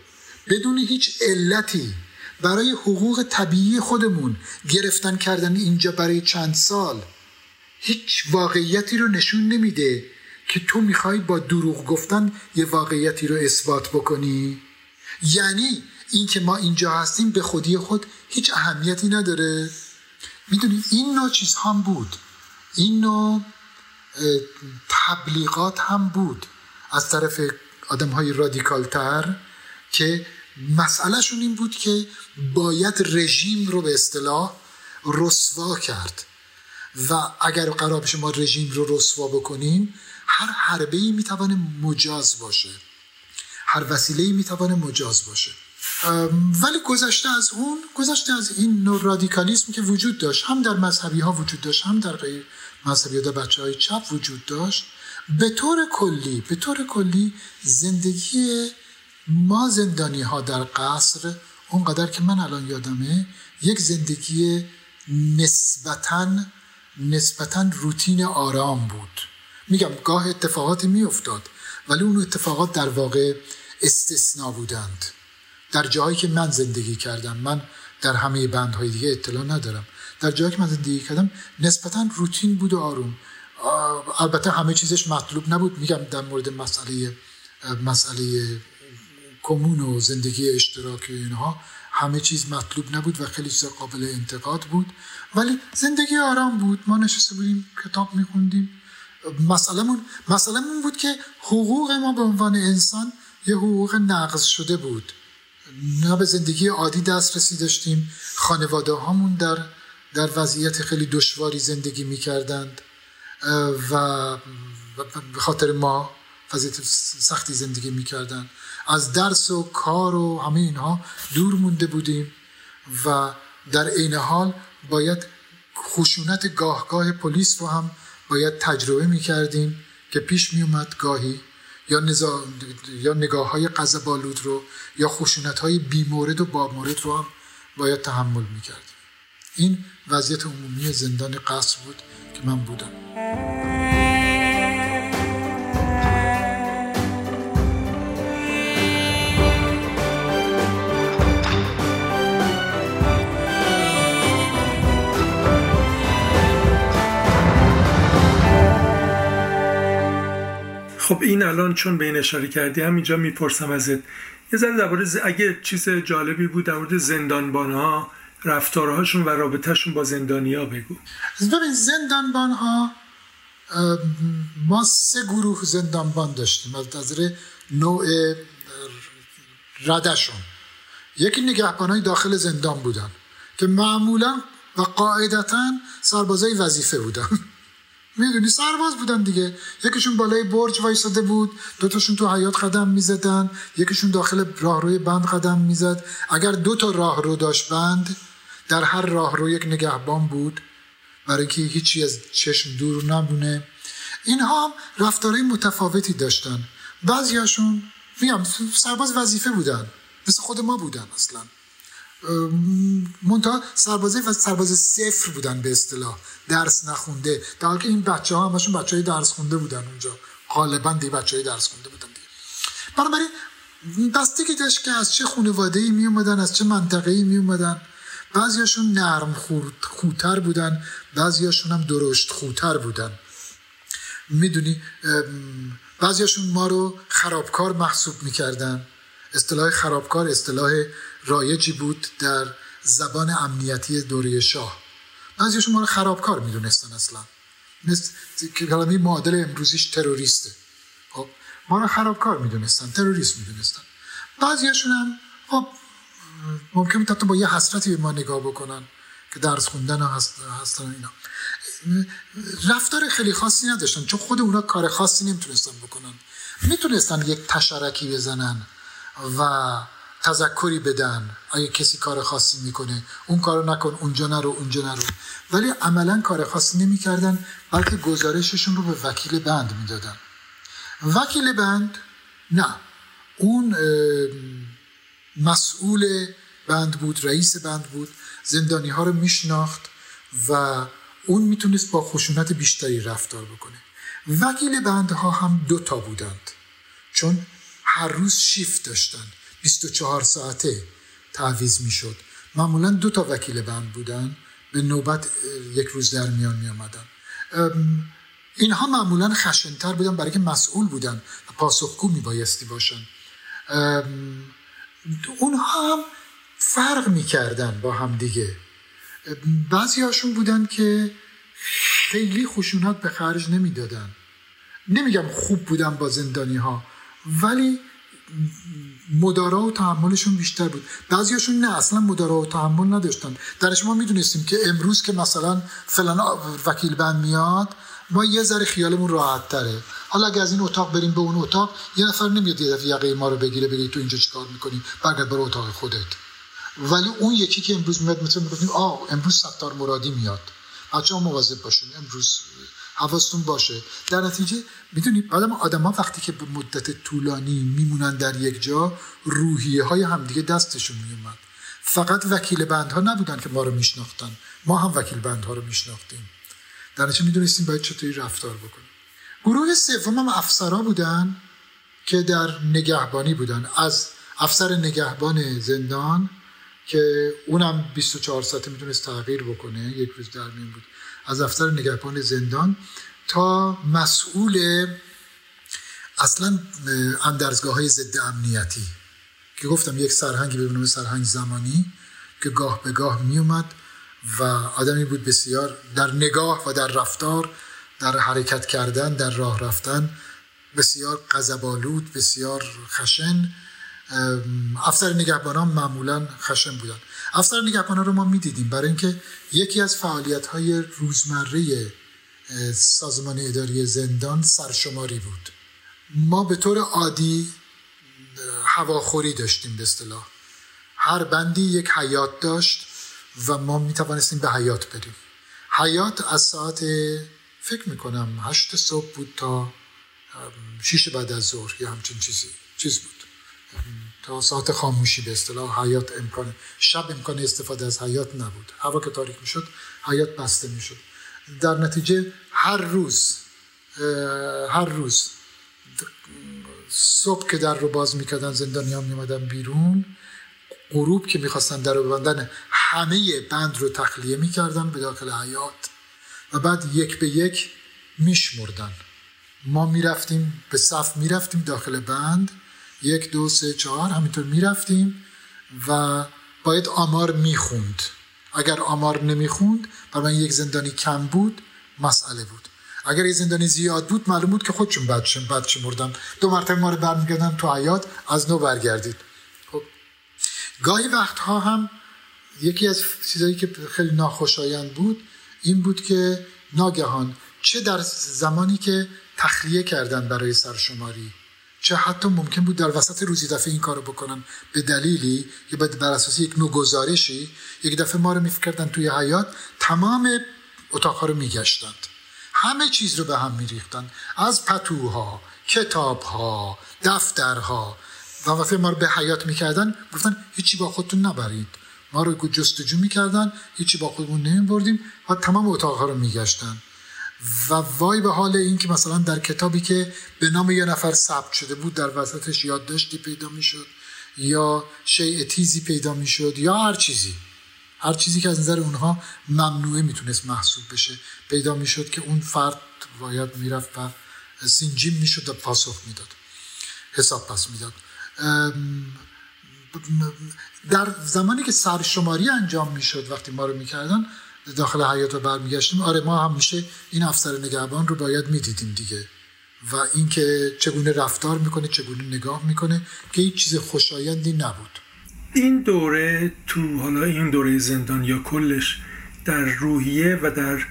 بدون هیچ علتی برای حقوق طبیعی خودمون گرفتن کردن اینجا برای چند سال هیچ واقعیتی رو نشون نمیده که تو می‌خوای با دروغ گفتن یه واقعیتی رو اثبات بکنی. یعنی اینکه ما اینجا هستیم به خودی خود هیچ اهمیتی نداره. می‌دونید این نوع چیز هم بود. این نوع تبلیغات هم بود از طرف آدم های رادیکال تر که مسئلهشون این بود که باید رژیم رو به اصطلاح رسوا کرد. و اگر قرار بشه ما رژیم رو رسوا بکنیم هر حربه ای می‌توانه مجاز باشه. هر وسیله ای می‌توانه مجاز باشه. ولی گذشته از اون گذشته از این نوع رادیکالیسم که وجود داشت هم در مذهبی ها وجود داشت هم در غیر مذهبی ها بچه های چپ وجود داشت به طور کلی به طور کلی زندگی ما زندانی ها در قصر اونقدر که من الان یادمه یک زندگی نسبتا نسبتا روتین آرام بود. میگم گاه اتفاقاتی میافتاد ولی اون اتفاقات در واقع استثنا بودند. در جاهایی که من زندگی کردم من در همه بندهای دیگه اطلاع ندارم. در جایی که من زندگی کردم نسبتا روتین بود و آروم. البته همه چیزش مطلوب نبود. میگم در مورد مسئله مسئله کمون و زندگی اشتراکی اینها همه چیز مطلوب نبود و خیلی چیز قابل انتقاد بود. ولی زندگی آرام بود. ما نشسته بودیم کتاب میخوندیم. مسئلهمون مسئلهمون بود که حقوق ما به عنوان انسان یه حقوق نقض شده بود. نه به زندگی عادی دسترسی داشتیم. خانواده هامون در, در وضعیت خیلی دشواری زندگی می‌کردند. و به خاطر ما وضعیت سختی زندگی می‌کردن از درس و کار و همه اینها دور مونده بودیم و در عین حال باید خشونت گاهگاه پلیس رو هم باید تجربه می‌کردیم که پیش میومد گاهی یا, نزا... یا نگاه های قذبالود رو یا خشونت های بیمورد و بامورد رو هم باید تحمل می‌کردیم. این وضعیت عمومی زندان قصر بود که من بودم. خب این الان چون به این اشاره کردی همینجا می‌پرسم ازت. یه ذره درباره اگه چیز جالبی بود در مورد زندانبان ها رفتارهاشون و رابطهشون با زندانیا بگو. ببین زندانبان ها ما سه گروه زندانبان داشتیم. از نظر نوع ردشون یکی نگهبان های داخل زندان بودن که معمولا و قاعدتا سربازای وظیفه بودن. می‌دونی سرباز بودن دیگه. یکیشون بالای برج وایساده بود دوتاشون تو حیات قدم می‌زدن یکیشون داخل راهروی بند قدم می‌زد. اگر دو تا راهرو داشت بند در هر راهرو یک نگهبان بود. برای که هیچی از چشم دور نمونه اینها هم رفتارهای متفاوتی داشتن. بعضیاشون میگم سرباز وظیفه بودن. مثل خود ما بودن اصلا. منتها سربازه و سرباز صفر بودن به اصطلاح. درس نخونده. در که این بچه ها همشون بچه های درس خونده بودن اونجا. غالبا دی بچه های درس خونده بودن دیگه. بنابراین بستگی داشت که از چه خانواده ای می اومدن از چه منطقه ای می اومدن بعضیاشون نرم خوتر بودن بعضیاشون هم درشت خوتر بودن. می‌دونی؟ بعضیاشون ما رو خرابکار محسوب می‌کردن. اصطلاح خرابکار اصطلاح رایجی بود در زبان امنیتی دوره شاه. بعضیشون ما رو خرابکار می‌دونستن اصلا. مثل کلمه معادل امروزیش تروریسته. خب ما رو خرابکار می‌دونستن تروریست می‌دونستن. بعضیشون هم خب ممکن حتی با یه حسرتی به ما نگاه بکنن که درس خوندن هستن اینا. رفتار خیلی خاصی نداشتن چون خود اونا کار خاصی نمی‌تونستن بکنن. می‌تونستن یک تشرکی بزنن و تذکری بدن. اگه کسی کار خاصی می‌کنه اون کارو نکن اونجا نرو اونجا نرو. ولی عملا کار خاصی نمی‌کردن بلکه گزارششون رو به وکیل بند می‌دادن. وکیل بند؟ نه. اون مسئول بند بود رئیس بند بود زندانی ها رو میشناخت و اون می‌تونست با خشونت بیشتری رفتار بکنه. وکیل بند ها هم دو تا بودند. چون هر روز شیفت داشتن. 24 ساعته تعویز می‌شد. معمولا دو تا وکیل بند بودن. به نوبت یک روز در میان می آمدن اینها معمولا خشنتر بودن برای که مسئول بودن و پاسخگو می بایستی باشن اونها هم فرق می‌کردن با هم دیگه. بعضی هاشون بودن که خیلی خشونت به خرج نمی‌دادن. نمیگم خوب بودن با زندانی ها ولی مدارا و تحملشون بیشتر بود. بعضیاشون نه اصلا مدارا و تحمل نداشتن. درش ما می‌دونستیم که امروز که مثلا فلان وکیل بند میاد ما یه ذره خیالمون راحت تره. حالا اگه از این اتاق بریم به اون اتاق یه نفر نمیاد یه دفعه ما رو بگیره بگی تو اینجا چیکار می‌کنی؟ برگرد برو اتاق خودت. ولی اون یکی که امروز میاد مثلا می‌گفتیم آه امروز ستار مرادی میاد. ها مواظب باشین امروز حواستون باشه. در نتیجه می‌دونید آدم آدم ها وقتی که به مدت طولانی میمونن در یک جا روحیه های همدیگه دستشون میومد فقط وکیل بندها نبودن که ما رو میشناختن. ما هم وکیل بندها رو میشناختیم. در نتیجه می‌دونستیم باید چطوری رفتار بکنیم. گروه سوم هم افسرا بودن که در نگهبانی بودن. از افسر نگهبان زندان که اونم 24 ساعته می‌تونست تغییر بکنه یک روز در میون بود. از افسر نگهبان زندان تا مسئول اصلا اندرزگاه های ضد امنیتی که گفتم یک سرهنگی به نام سرهنگ زمانی که گاه به گاه میومد و آدمی بود بسیار در نگاه و در رفتار در حرکت کردن در راه رفتن بسیار قذبالود بسیار خشن. افسر نگهبانان معمولا خشن بودن افسر نگهبانان رو ما می‌دیدیم. برای اینکه یکی از فعالیت های روزمره سازمان اداری زندان سرشماری بود. ما به طور عادی هواخوری داشتیم به اصطلاح. هر بندی یک حیات داشت و ما می توانستیم به حیات بریم. حیات از ساعت فکر می‌کنم هشت صبح بود تا شیش بعد از ظهر یا همچین چیزی چیز بود. تا ساعت خاموشی به اصطلاح حیات امکان شب امکان استفاده از حیات نبود. هوا که تاریک می‌شد حیات بسته می‌شد. در نتیجه هر روز هر روز صبح که در رو باز می‌کردن زندانی ها میمدن بیرون غروب که می‌خواستن در رو ببندن همه بند رو تخلیه می‌کردن به داخل حیات و بعد یک به یک میشمردن. ما می‌رفتیم به صف می‌رفتیم داخل بند. یک دو سه چهار همینطور می‌رفتیم و باید آمار می‌خوند. اگر آمار نمی‌خوند برای من یک زندانی کم بود مسئله بود. اگر یه زندانی زیاد بود معلوم بود که خودشون بچه بچه مردن دو مرتبه ما رو برمیگردن تو حیات از نو برگردید. خب. گاهی وقتها هم یکی از چیزایی که خیلی ناخوشایند بود این بود که ناگهان چه در زمانی که تخلیه کردن برای سرشماری چه حتی ممکن بود در وسط روزی دفعه این کارو بکنن. به دلیلی یا بر اساس یک نوع گزارشی یک دفعه ما رو میفکردن توی حیات تمام اتاقها رو میگشتند. همه چیز رو به هم میریختن. از پتوها کتابها دفترها. و وقتی ما رو به حیات می‌کردن گفتن هیچی با خودتون نبرید. ما رو جستجو می‌کردن هیچی با خودمون نمیبردیم و تمام اتاقها رو میگشتن. و وای به حال این که مثلا در کتابی که به نام یه نفر ثبت شده بود در وسطش یادداشتی پیدا می‌شد یا شیء تیزی پیدا می‌شد یا هر چیزی. هر چیزی که از نظر اونها ممنوعه می‌تونست محسوب بشه. پیدا می‌شد که اون فرد باید می‌رفت و سینجیم می‌شد و پاسخ می‌داد. حساب پس می‌داد. در زمانی که سرشماری انجام می‌شد وقتی ما رو می‌کردن داخل حیات رو برمیگشتیم. آره ما همیشه این افسر نگهبان رو باید می‌دیدیم دیگه. و اینکه چگونه رفتار می‌کنه چگونه نگاه می‌کنه که هیچ چیز خوشایندی نبود. این دوره تو حالا این دوره زندان یا کلش در روحیه و در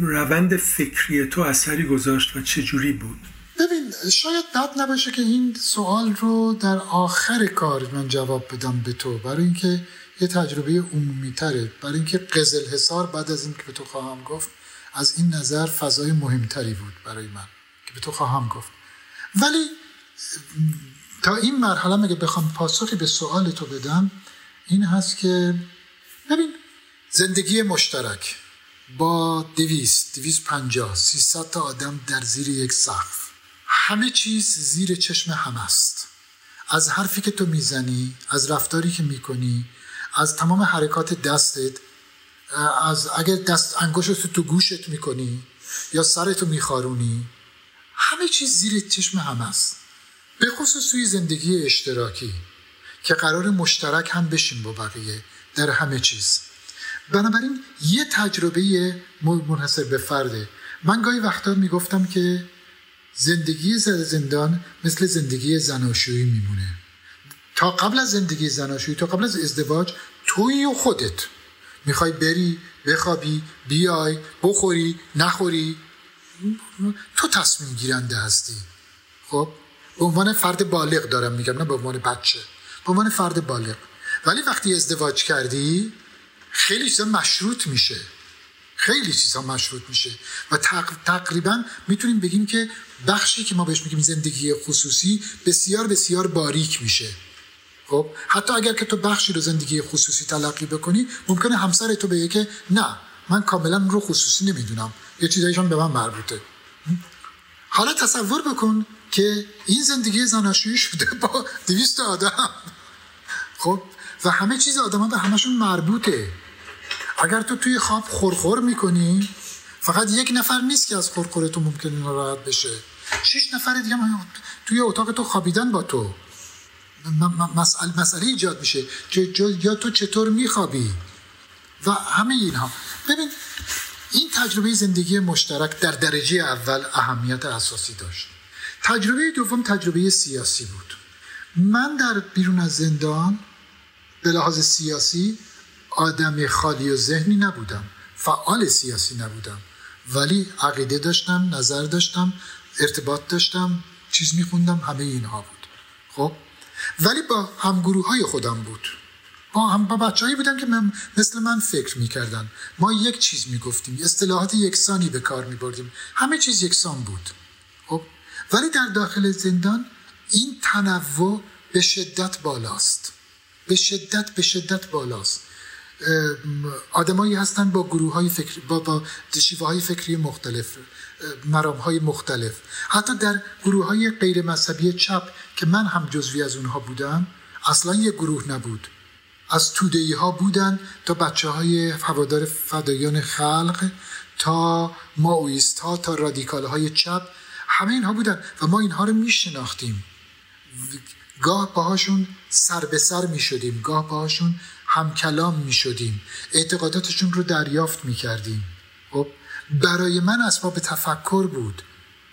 روند فکری تو اثری گذاشت و چجوری بود؟ ببین شاید بد نباشه که این سوال رو در آخر کار من جواب بدم به تو. برای اینکه یه تجربه عمومی تره برای اینکه قزل حسار بعد از این که به تو خواهم گفت از این نظر فضای مهمتری بود برای من که به تو خواهم گفت. ولی تا این مرحله مگه بخوام پاسخی به سوال تو بدم این هست که ببین زندگی مشترک با دویست دویست پنجاه سیصد تا آدم در زیر یک سقف. همه چیز زیر چشم هم است. از حرفی که تو می‌زنی از رفتاری که می‌کنی از تمام حرکات دستت از اگر دست انگشت تو گوشت می‌کنی یا سرتو میخارونی همه چیز زیر چشم هم است به خصوص توی زندگی اشتراکی که قرار مشترک هم بشیم با بقیه در همه چیز. بنابراین یه تجربه منحصر به فرده. من گاهی وقتا می‌گفتم که زندگی زندان مثل زندگی زناشویی میمونه. قبل از زندگی زناشویی تا قبل از ازدواج توی و خودت. می‌خوای بری بخوابی بیای بخوری نخوری. تو تصمیم گیرنده هستی. خب؟ به عنوان فرد بالغ دارم میگم نه به عنوان بچه. به عنوان فرد بالغ. ولی وقتی ازدواج کردی خیلی چیزا مشروط میشه. خیلی چیزها مشروط میشه. و تقریبا می‌تونیم بگیم که بخشی که ما بهش میگیم زندگی خصوصی بسیار بسیار باریک میشه. خب حتی اگر که تو بخشی رو زندگی خصوصی تلقی بکنی ممکنه همسر تو بگه که نه من کاملا رو خصوصی نمی‌دونم. یه چیزایشان به من مربوطه. حالا تصور بکن که این زندگی زناشویی شده با دویست آدم. خب و همه چیز آدم به همشون مربوطه. اگر تو توی خواب خورخور می‌کنی فقط یک نفر نیست که از خورخور تو ممکنه ناراحت بشه. شش نفر دیگه توی اتاق تو خوابیدن با تو. مسئله, مسئله ایجاد میشه. یا تو چطور میخوابی؟ و همه اینها. ببین این تجربه زندگی مشترک در درجه اول اهمیت اساسی داشت. تجربه دوم تجربه سیاسی بود. من در بیرون از زندان به لحاظ سیاسی آدم خالی و ذهنی نبودم. فعال سیاسی نبودم. ولی عقیده داشتم نظر داشتم ارتباط داشتم چیز میخوندم همه اینها بود. خب؟ ولی با همگروه های خودم بود. با هم با بچههایی بودن که مثل من فکر می‌کردن. ما یک چیز می‌گفتیم اصطلاحات یکسانی به کار میبردیم. همه چیز یکسان بود. خب؟ ولی در داخل زندان این تنوع به شدت بالاست. به شدت به شدت بالاست. آدمایی هستن با گروه های فکری با, با شیوه های فکری مختلف مرام های مختلف. حتی در گروه های غیر مذهبی چپ که من هم جزوی از اونها بودم اصلا یه گروه نبود. از تودهی ها بودن تا بچه های هوادار فدایان خلق تا ماویست ها تا رادیکال های چپ همه اینها بودن و ما اینها رو میشناختیم. گاه باهاشون سر به سر می شدیم گاه باهاشون همکلام می شدیم اعتقاداتشون رو دریافت می کردیم خب برای من اسباب تفکر بود.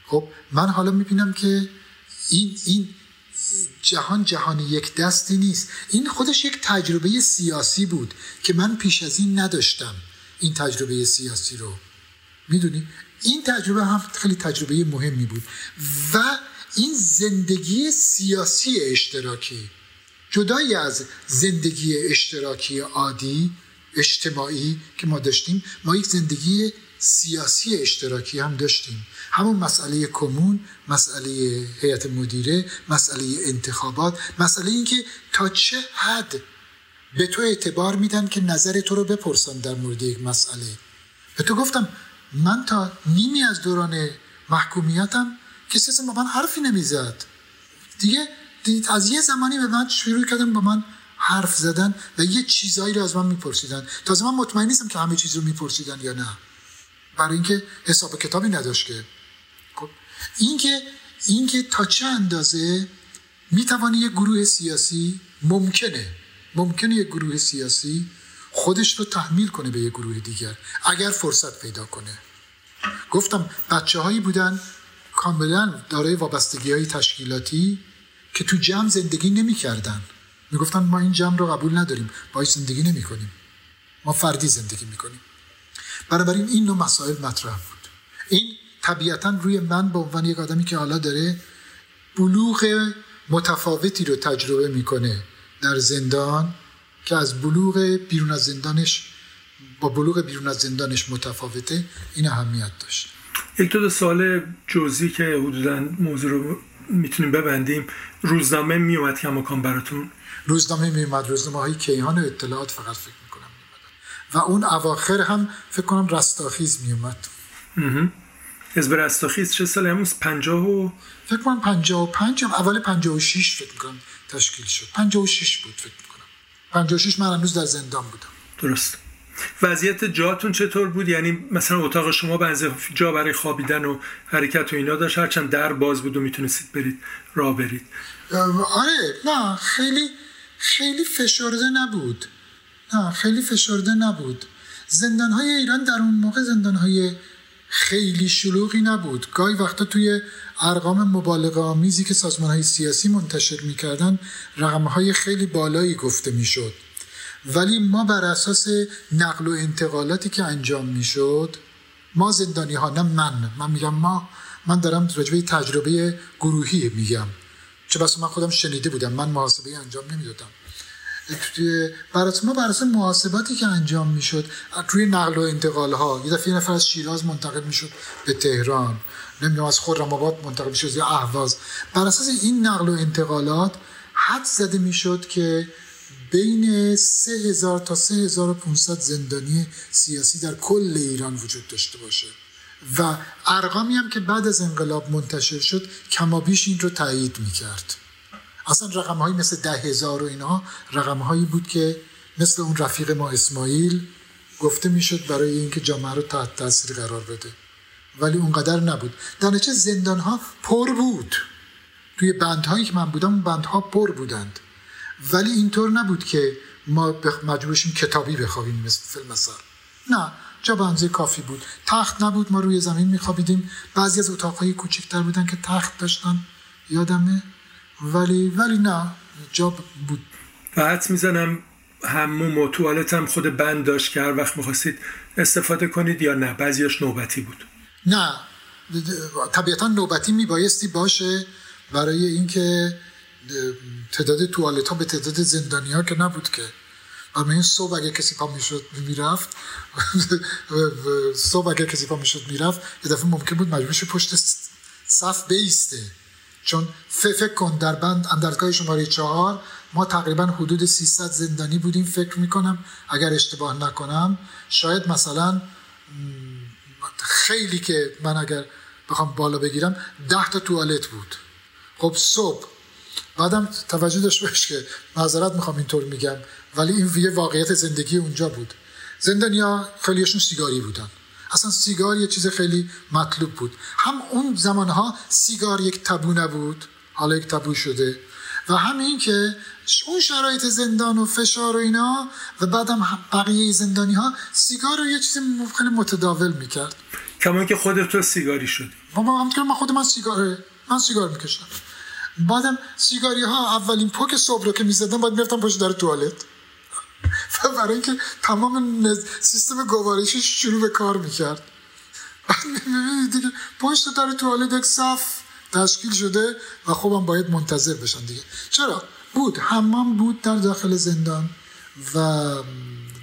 خب من حالا می بینم که این, این جهان جهان یک دستی نیست. این خودش یک تجربه سیاسی بود که من پیش از این نداشتم این تجربه سیاسی رو. می‌دونی؟ این تجربه هم خیلی تجربه مهمی بود و این زندگی سیاسی اشتراکی. جدای از زندگی اشتراکی عادی اجتماعی که ما داشتیم ما یک زندگی سیاسی اشتراکی هم داشتیم. همون مسئله کمون مسئله هیئت مدیره مسئله انتخابات مسئله اینکه تا چه حد به تو اعتبار میدن که نظر تو رو بپرسن در مورد یک مسئله. به تو گفتم من تا نیمی از دوران محکومیتم کسی اصلا با من حرفی نمی‌زد. دیگه از یه زمانی به من شروع کردن با من حرف زدن و یه چیزایی رو از من میپرسیدن. تازه من مطمئن نیستم که همه چیز رو میپرسیدن یا نه. برای اینکه حساب کتابی نداشت که اینکه اینکه تا چه اندازه می‌توانی یه گروه سیاسی ممکنه ممکنه یه گروه سیاسی خودش رو تحمیل کنه به یه گروه دیگر اگر فرصت پیدا کنه. گفتم بچه هایی بودن کاملا دارای وابستگی های تشکیلاتی که تو جمع زندگی نمی‌کردن. می‌گفتن ما این جمع رو قبول نداریم باید زندگی نمی کنیم ما فردی زندگی می‌کنیم. بنابراین این نوع مسائل مطرح بود. این طبیعتا روی من به عنوان یک آدمی که حالا داره بلوغ متفاوتی رو تجربه می‌کنه در زندان که از بلوغ بیرون از زندانش با بلوغ بیرون از زندانش متفاوته این اهمیت داشت. یک دو سال جزئی که حدودا موضوع رو می‌تونیم ببندیم. روزنامه میومد کماکان براتون؟ روزنامه میومد روزنامه های کیهان و اطلاعات فقط فکر می‌کنم میومد و اون اواخر هم فکر کنم رستاخیز میومد حزب رستاخیز چه سالی همون پنجاه و فکر کنم پنجاه و پنج اول پنجاه و شیش فکر می‌کنم تشکیل شد. پنجاه و شیش بود فکر می‌کنم. پنجاه و شیش من هنوز در زندان بودم. درست. وضعیت جاتون چطور بود؟ یعنی مثلا اتاق شما به جا برای خوابیدن و حرکت و اینا داشت؟ هرچند در باز بود و می‌تونستید برید راه برید. آره. نه خیلی خیلی فشرده نبود. نه خیلی فشرده نبود. زندان های ایران در اون موقع زندان های خیلی شلوغی نبود. گاهی وقتا توی ارقام مبالغه آمیزی که سازمان های سیاسی منتشر می‌کردن رقم های خیلی بالایی گفته می‌شد. ولی ما بر اساس نقل و انتقالاتی که انجام می‌شد ما زندانی ها نه من. من میگم ما من دارم راجبه تجربه گروهی میگم. چه بس من خودم شنیده بودم. من محاسبه انجام نمی‌دادم. برای ما بر اساس محاسباتی که انجام می‌شد روی نقل و انتقال ها یه دفعه نفر از شیراز منتقل می‌شد به تهران. نمی‌دونم از خرم منتقل می‌شد یا اهواز. بر اساس این نقل و انتقالات حد زده می‌شد که بین 3000 تا 3500 زندانی سیاسی در کل ایران وجود داشته باشه. و ارقامی هم که بعد از انقلاب منتشر شد کمابیش این رو تایید می‌کرد. اصلا رقم هایی مثل ده هزار و اینها رقم هایی بود که مثل اون رفیق ما اسماعیل گفته می‌شد برای اینکه جامعه رو تحت تاثیر قرار بده. ولی اونقدر نبود. در نتیجه زندان ها پر بود. توی بندهایی که من بودم اون بندها پر بودند. ولی اینطور نبود که ما مجبور کتابی بخوابیم مثل فیلم سر نه جا بنزه کافی بود. تخت نبود ما روی زمین میخوابیدیم. بعضی از اتاقهای کوچکتر بودن که تخت داشتن. یادمه؟ ولی ولی نه جا بود. بعد می‌زنم همون و توالت هم خود بند داشت که هر وقت می‌خواستید استفاده کنید یا نه. بعضیش نوبتی بود. نه. طبیعتا نوبتی میبایستی باشه برای اینکه تعداد توالت ها به تعداد زندانی ها که نبود که. اما این صبح اگه کسی پا می‌شد می‌رفت صبح اگه کسی پا می‌شد می‌رفت یه دفعه ممکن بود مجبورش پشت صف بیسته. چون فکر کن در بند اندرگاه شماره چهار ما تقریبا حدود 300 زندانی بودیم فکر می‌کنم. اگر اشتباه نکنم شاید مثلا خیلی که من اگر بخوام بالا بگیرم ده تا توالت بود. خب صبح بعدم توجه داشته باش که معذرت می‌خوام اینطور میگم ولی این یه واقعیت زندگی اونجا بود. زندانیا خیلیشون سیگاری بودن. اصلا سیگار یه چیز خیلی مطلوب بود. هم اون زمانها سیگار یک تبو نبود حالا یک تبو شده. و همین که اون شرایط زندان و فشار و اینا و بعدم بقیه زندانی ها سیگار رو یه چیز خیلی متداول می‌کرد. کمان که خودت تو سیگاری شدی. بابا هم من خود من سیگار من سیگار می‌کشم. بعدم سیگاری ها اولین پوک صبح رو که می‌زدن باید می‌رفتم پشت در توالت. و برای اینکه تمام سیستم گوارشی شروع به کار می‌کرد. دیگه پشت در توالت یک صف تشکیل شده و خوبم باید منتظر بشن دیگه. چرا؟ بود. حمام بود در داخل زندان و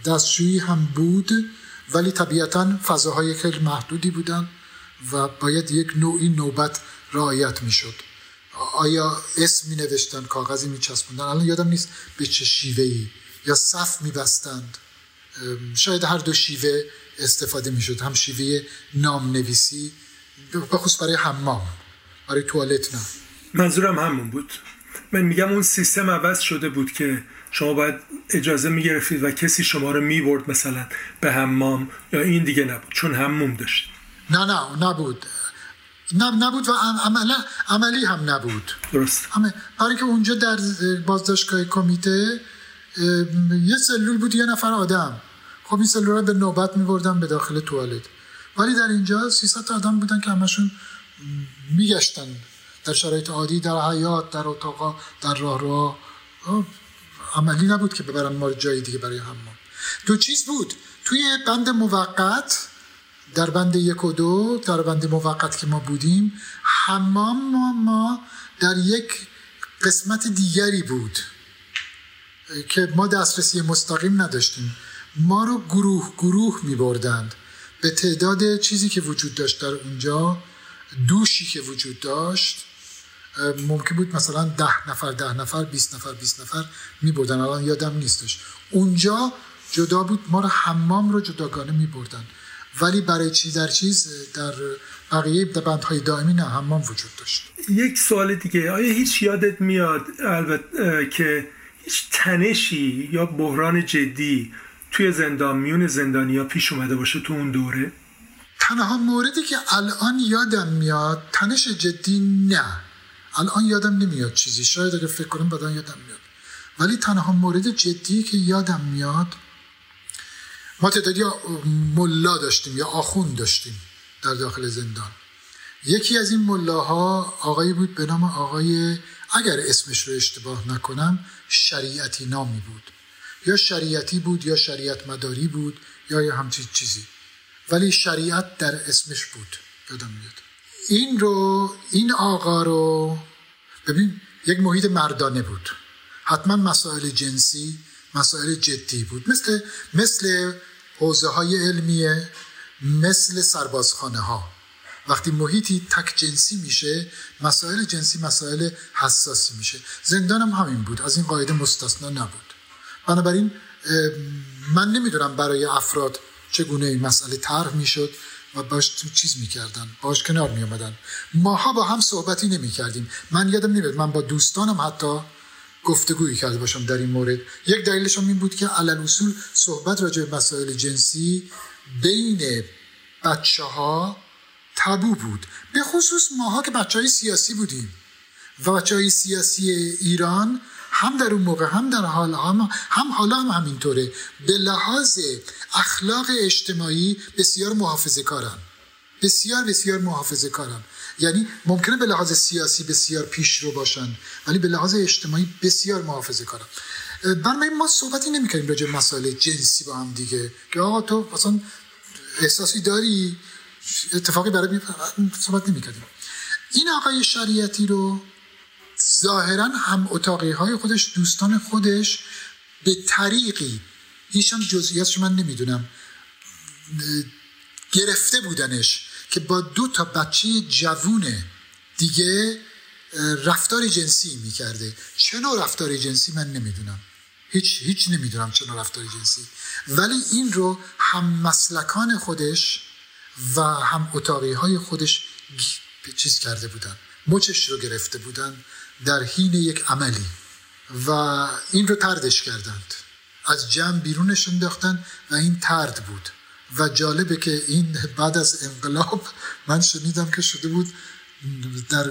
دستشویی هم بود ولی طبیعتا فضاهای خیلی محدودی بودن و باید یک نوعی نوبت رعایت می‌شد. آیا اسم می نوشتن کاغذی می چسبوندن الان یادم نیست به چه شیوه ای یا صف می بستند شاید هر دو شیوه استفاده می شد هم شیوه نام نویسی بخصوص برای حمام. برای توالت نه. منظورم همون بود. من میگم اون سیستم عوض شده بود که شما باید اجازه می گرفتید و کسی شما رو می برد مثلا به حمام یا این دیگه نبود. چون حموم داشت. نه نه نبود. نبود و عملا عملی هم نبود. درست. همه برای که اونجا در بازداشتگاه کمیته یه سلول بود یه نفر آدم. خب این سلول رو به نوبت می بردن به داخل توالت. ولی در اینجا 300 آدم بودن که همشون میگشتن. در شرایط عادی در حیات در اتاقا در راه راه عملی نبود که ببرن ما جای دیگه برای حمام. دو چیز بود. توی بند موقت در بند یک و دو در بند موقت که ما بودیم حمام ما, ما در یک قسمت دیگری بود. که ما دسترسی مستقیم نداشتیم. ما رو گروه گروه می بردند به تعداد چیزی که وجود داشت در اونجا دوشی که وجود داشت ممکن بود مثلا ده نفر ده نفر 20 نفر 20 نفر می بردن الان یادم نیستش. اونجا جدا بود ما رو حمام رو جداگانه می بردن ولی برای چیز در چیز در بقیه بندهای دائمی نه حمام وجود داشت. یک سوال دیگه. آیا هیچ یادت میاد البته که هیچ تنشی یا بحران جدی توی زندان میون زندانیا پیش اومده باشه تو اون دوره؟ تنها موردی که الان یادم میاد تنش جدی نه. الان یادم نمیاد چیزی. شاید اگه فکر کنم بعدا یادم میاد. ولی تنها مورد جدی که یادم میاد ما تعدادی ملا داشتیم یا آخون داشتیم در داخل زندان. یکی از این ملاها آقایی بود به نام آقای اگر اسمش رو اشتباه نکنم شریعتی نامی بود. یا شریعتی بود یا شریعت مداری بود یا یه همچین چیزی. ولی شریعت در اسمش بود. یادم میاد. این رو این آقا رو ببین یک محیط مردانه بود. حتما مسائل جنسی مسائل جدی بود. مثل مثل حوزه های علمیه مثل سربازخانه ها وقتی محیطی تک جنسی میشه مسائل جنسی مسائل حساسی میشه. زندان هم همین بود از این قاعده مستثنا نبود. بنابراین من نمی‌دونم برای افراد چگونه این مسئله طرح می‌شد و باش تو چیز می‌کردن باش کنار میامدن ماها با هم صحبتی نمی‌کردیم. من یادم نمیاد من با دوستانم حتی گفتگویی کرده باشم در این مورد. یک دلیلش این بود که علل اصول صحبت راجع به مسائل جنسی بین بچه ها تبو بود. به خصوص ماها که بچه های سیاسی بودیم. و بچه های سیاسی ایران هم در اون موقع هم در حال هم, هم حالا هم همینطوره. به لحاظ اخلاق اجتماعی بسیار محافظه کارن بسیار بسیار محافظه کارن یعنی ممکنه به لحاظ سیاسی بسیار پیش رو باشن ولی به لحاظ اجتماعی بسیار محافظه کارن برای ما صحبتی نمی‌کنیم راجع مسائل جنسی با هم دیگه. که آقا تو اصلا احساسی داری؟ اتفاقی برای صحبت نمی‌کردیم این آقای شریعتی رو ظاهرا هم اتاقی های خودش دوستان خودش به طریقی هیچ هم جزئیاتش من نمی‌دونم گرفته بودنش که با دو تا بچه جوون دیگه رفتار جنسی می‌کرده. چه نوع رفتار جنسی من نمی‌دونم. هیچ هیچ نمی‌دونم چه نوع رفتار جنسی. ولی این رو هم مسلکان خودش و هم اتاقی های خودش چیز کرده بودن مچش رو گرفته بودن در حین یک عملی و این رو تردش کردند. از جمع بیرونش انداختن و این ترد بود. و جالبه که این بعد از انقلاب من شنیدم که شده بود در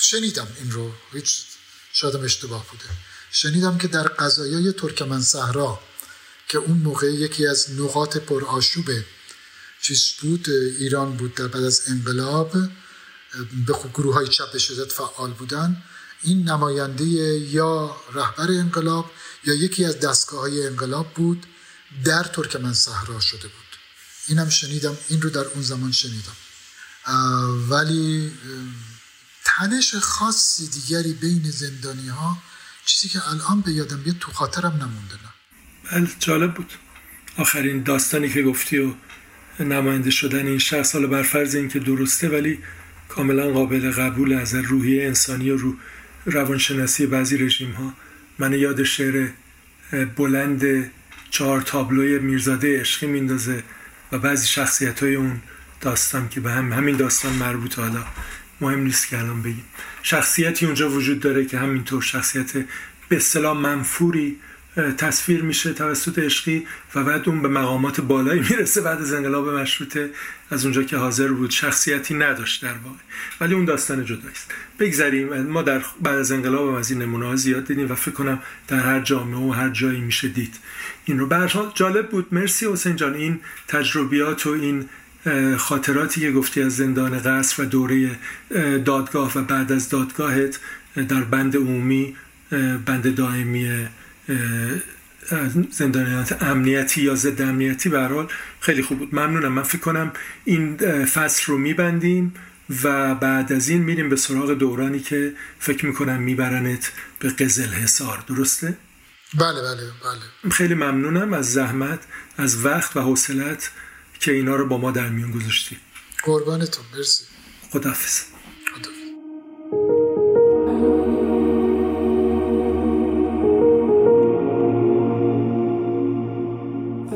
شنیدم این رو هیچ شادم اشتباه بوده. شنیدم که در قضایای ترکمن صحرا که اون موقع یکی از نقاط پرآشوب چیز بود ایران بود در بعد از انقلاب به گروه های چپ شدت فعال بودن. این نماینده یا رهبر انقلاب یا یکی از دستگاه های انقلاب بود در ترکمن صحرا شده بود. اینم شنیدم این رو در اون زمان شنیدم. ولی تنش خاصی دیگری بین زندانی ها چیزی که الان به یادم بیاد تو خاطرم نمونده نه. بله جالب بود. آخرین داستانی که گفتی و نماینده شدن این شخص حالا بر فرض این که درسته ولی کاملا قابل قبول از روحی انسانی و رو روانشناسی بعضی رژیم ها من یاد شعر بلند چهار تابلوی میرزاده عشقی میندازه و بعضی شخصیت های اون داستان که به هم همین داستان مربوط حالا. مهم نیست که الان بگیم. شخصیتی اونجا وجود داره که همینطور شخصیت به اصطلاح منفوری تصویر میشه توسط عشقی و بعد اون به مقامات بالایی می‌رسه بعد از انقلاب مشروطه از اونجا که حاضر بود شخصیتی نداشت در واقع. ولی اون داستان جداییست بگذریم. ما در بعد از انقلاب از این نمونه زیاد دیدیم و فکر کنم در هر جامعه و هر جایی میشه دید. این رو. برحال جالب بود. مرسی حسین جان. این تجربیات و این خاطراتی که گفتی از زندان قصر و دوره دادگاه و بعد از دادگاهت در بند عمومی بند دائمی زندانیات امنیتی یا ضد امنیتی به خیلی خوب بود. ممنونم. من فکر کنم این فصل رو میبندیم و بعد از این میریم به سراغ دورانی که فکر می‌کنم میبرنت به قزل حسار درسته؟ بله بله بله. خیلی ممنونم از زحمت از وقت و حوصلت که اینا رو با ما در میون گذاشتی. قربانتون. مرسی. خدافز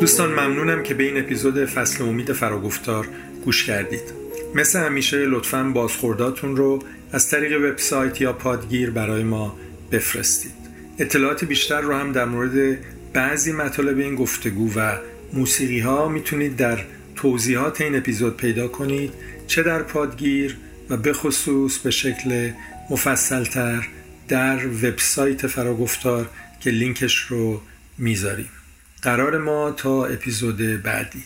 دوستان ممنونم که به این اپیزود فصل امید فراگفتار گوش کردید. مثل همیشه لطفا بازخورداتون رو از طریق وبسایت یا پادگیر برای ما بفرستید. اطلاعات بیشتر رو هم در مورد بعضی مطالب این گفتگو و موسیقی ها می‌تونید در توضیحات این اپیزود پیدا کنید چه در پادگیر و به خصوص به شکل مفصلتر در وبسایت فراگفتار که لینکش رو می‌ذاریم. قرار ما تا اپیزود بعدی.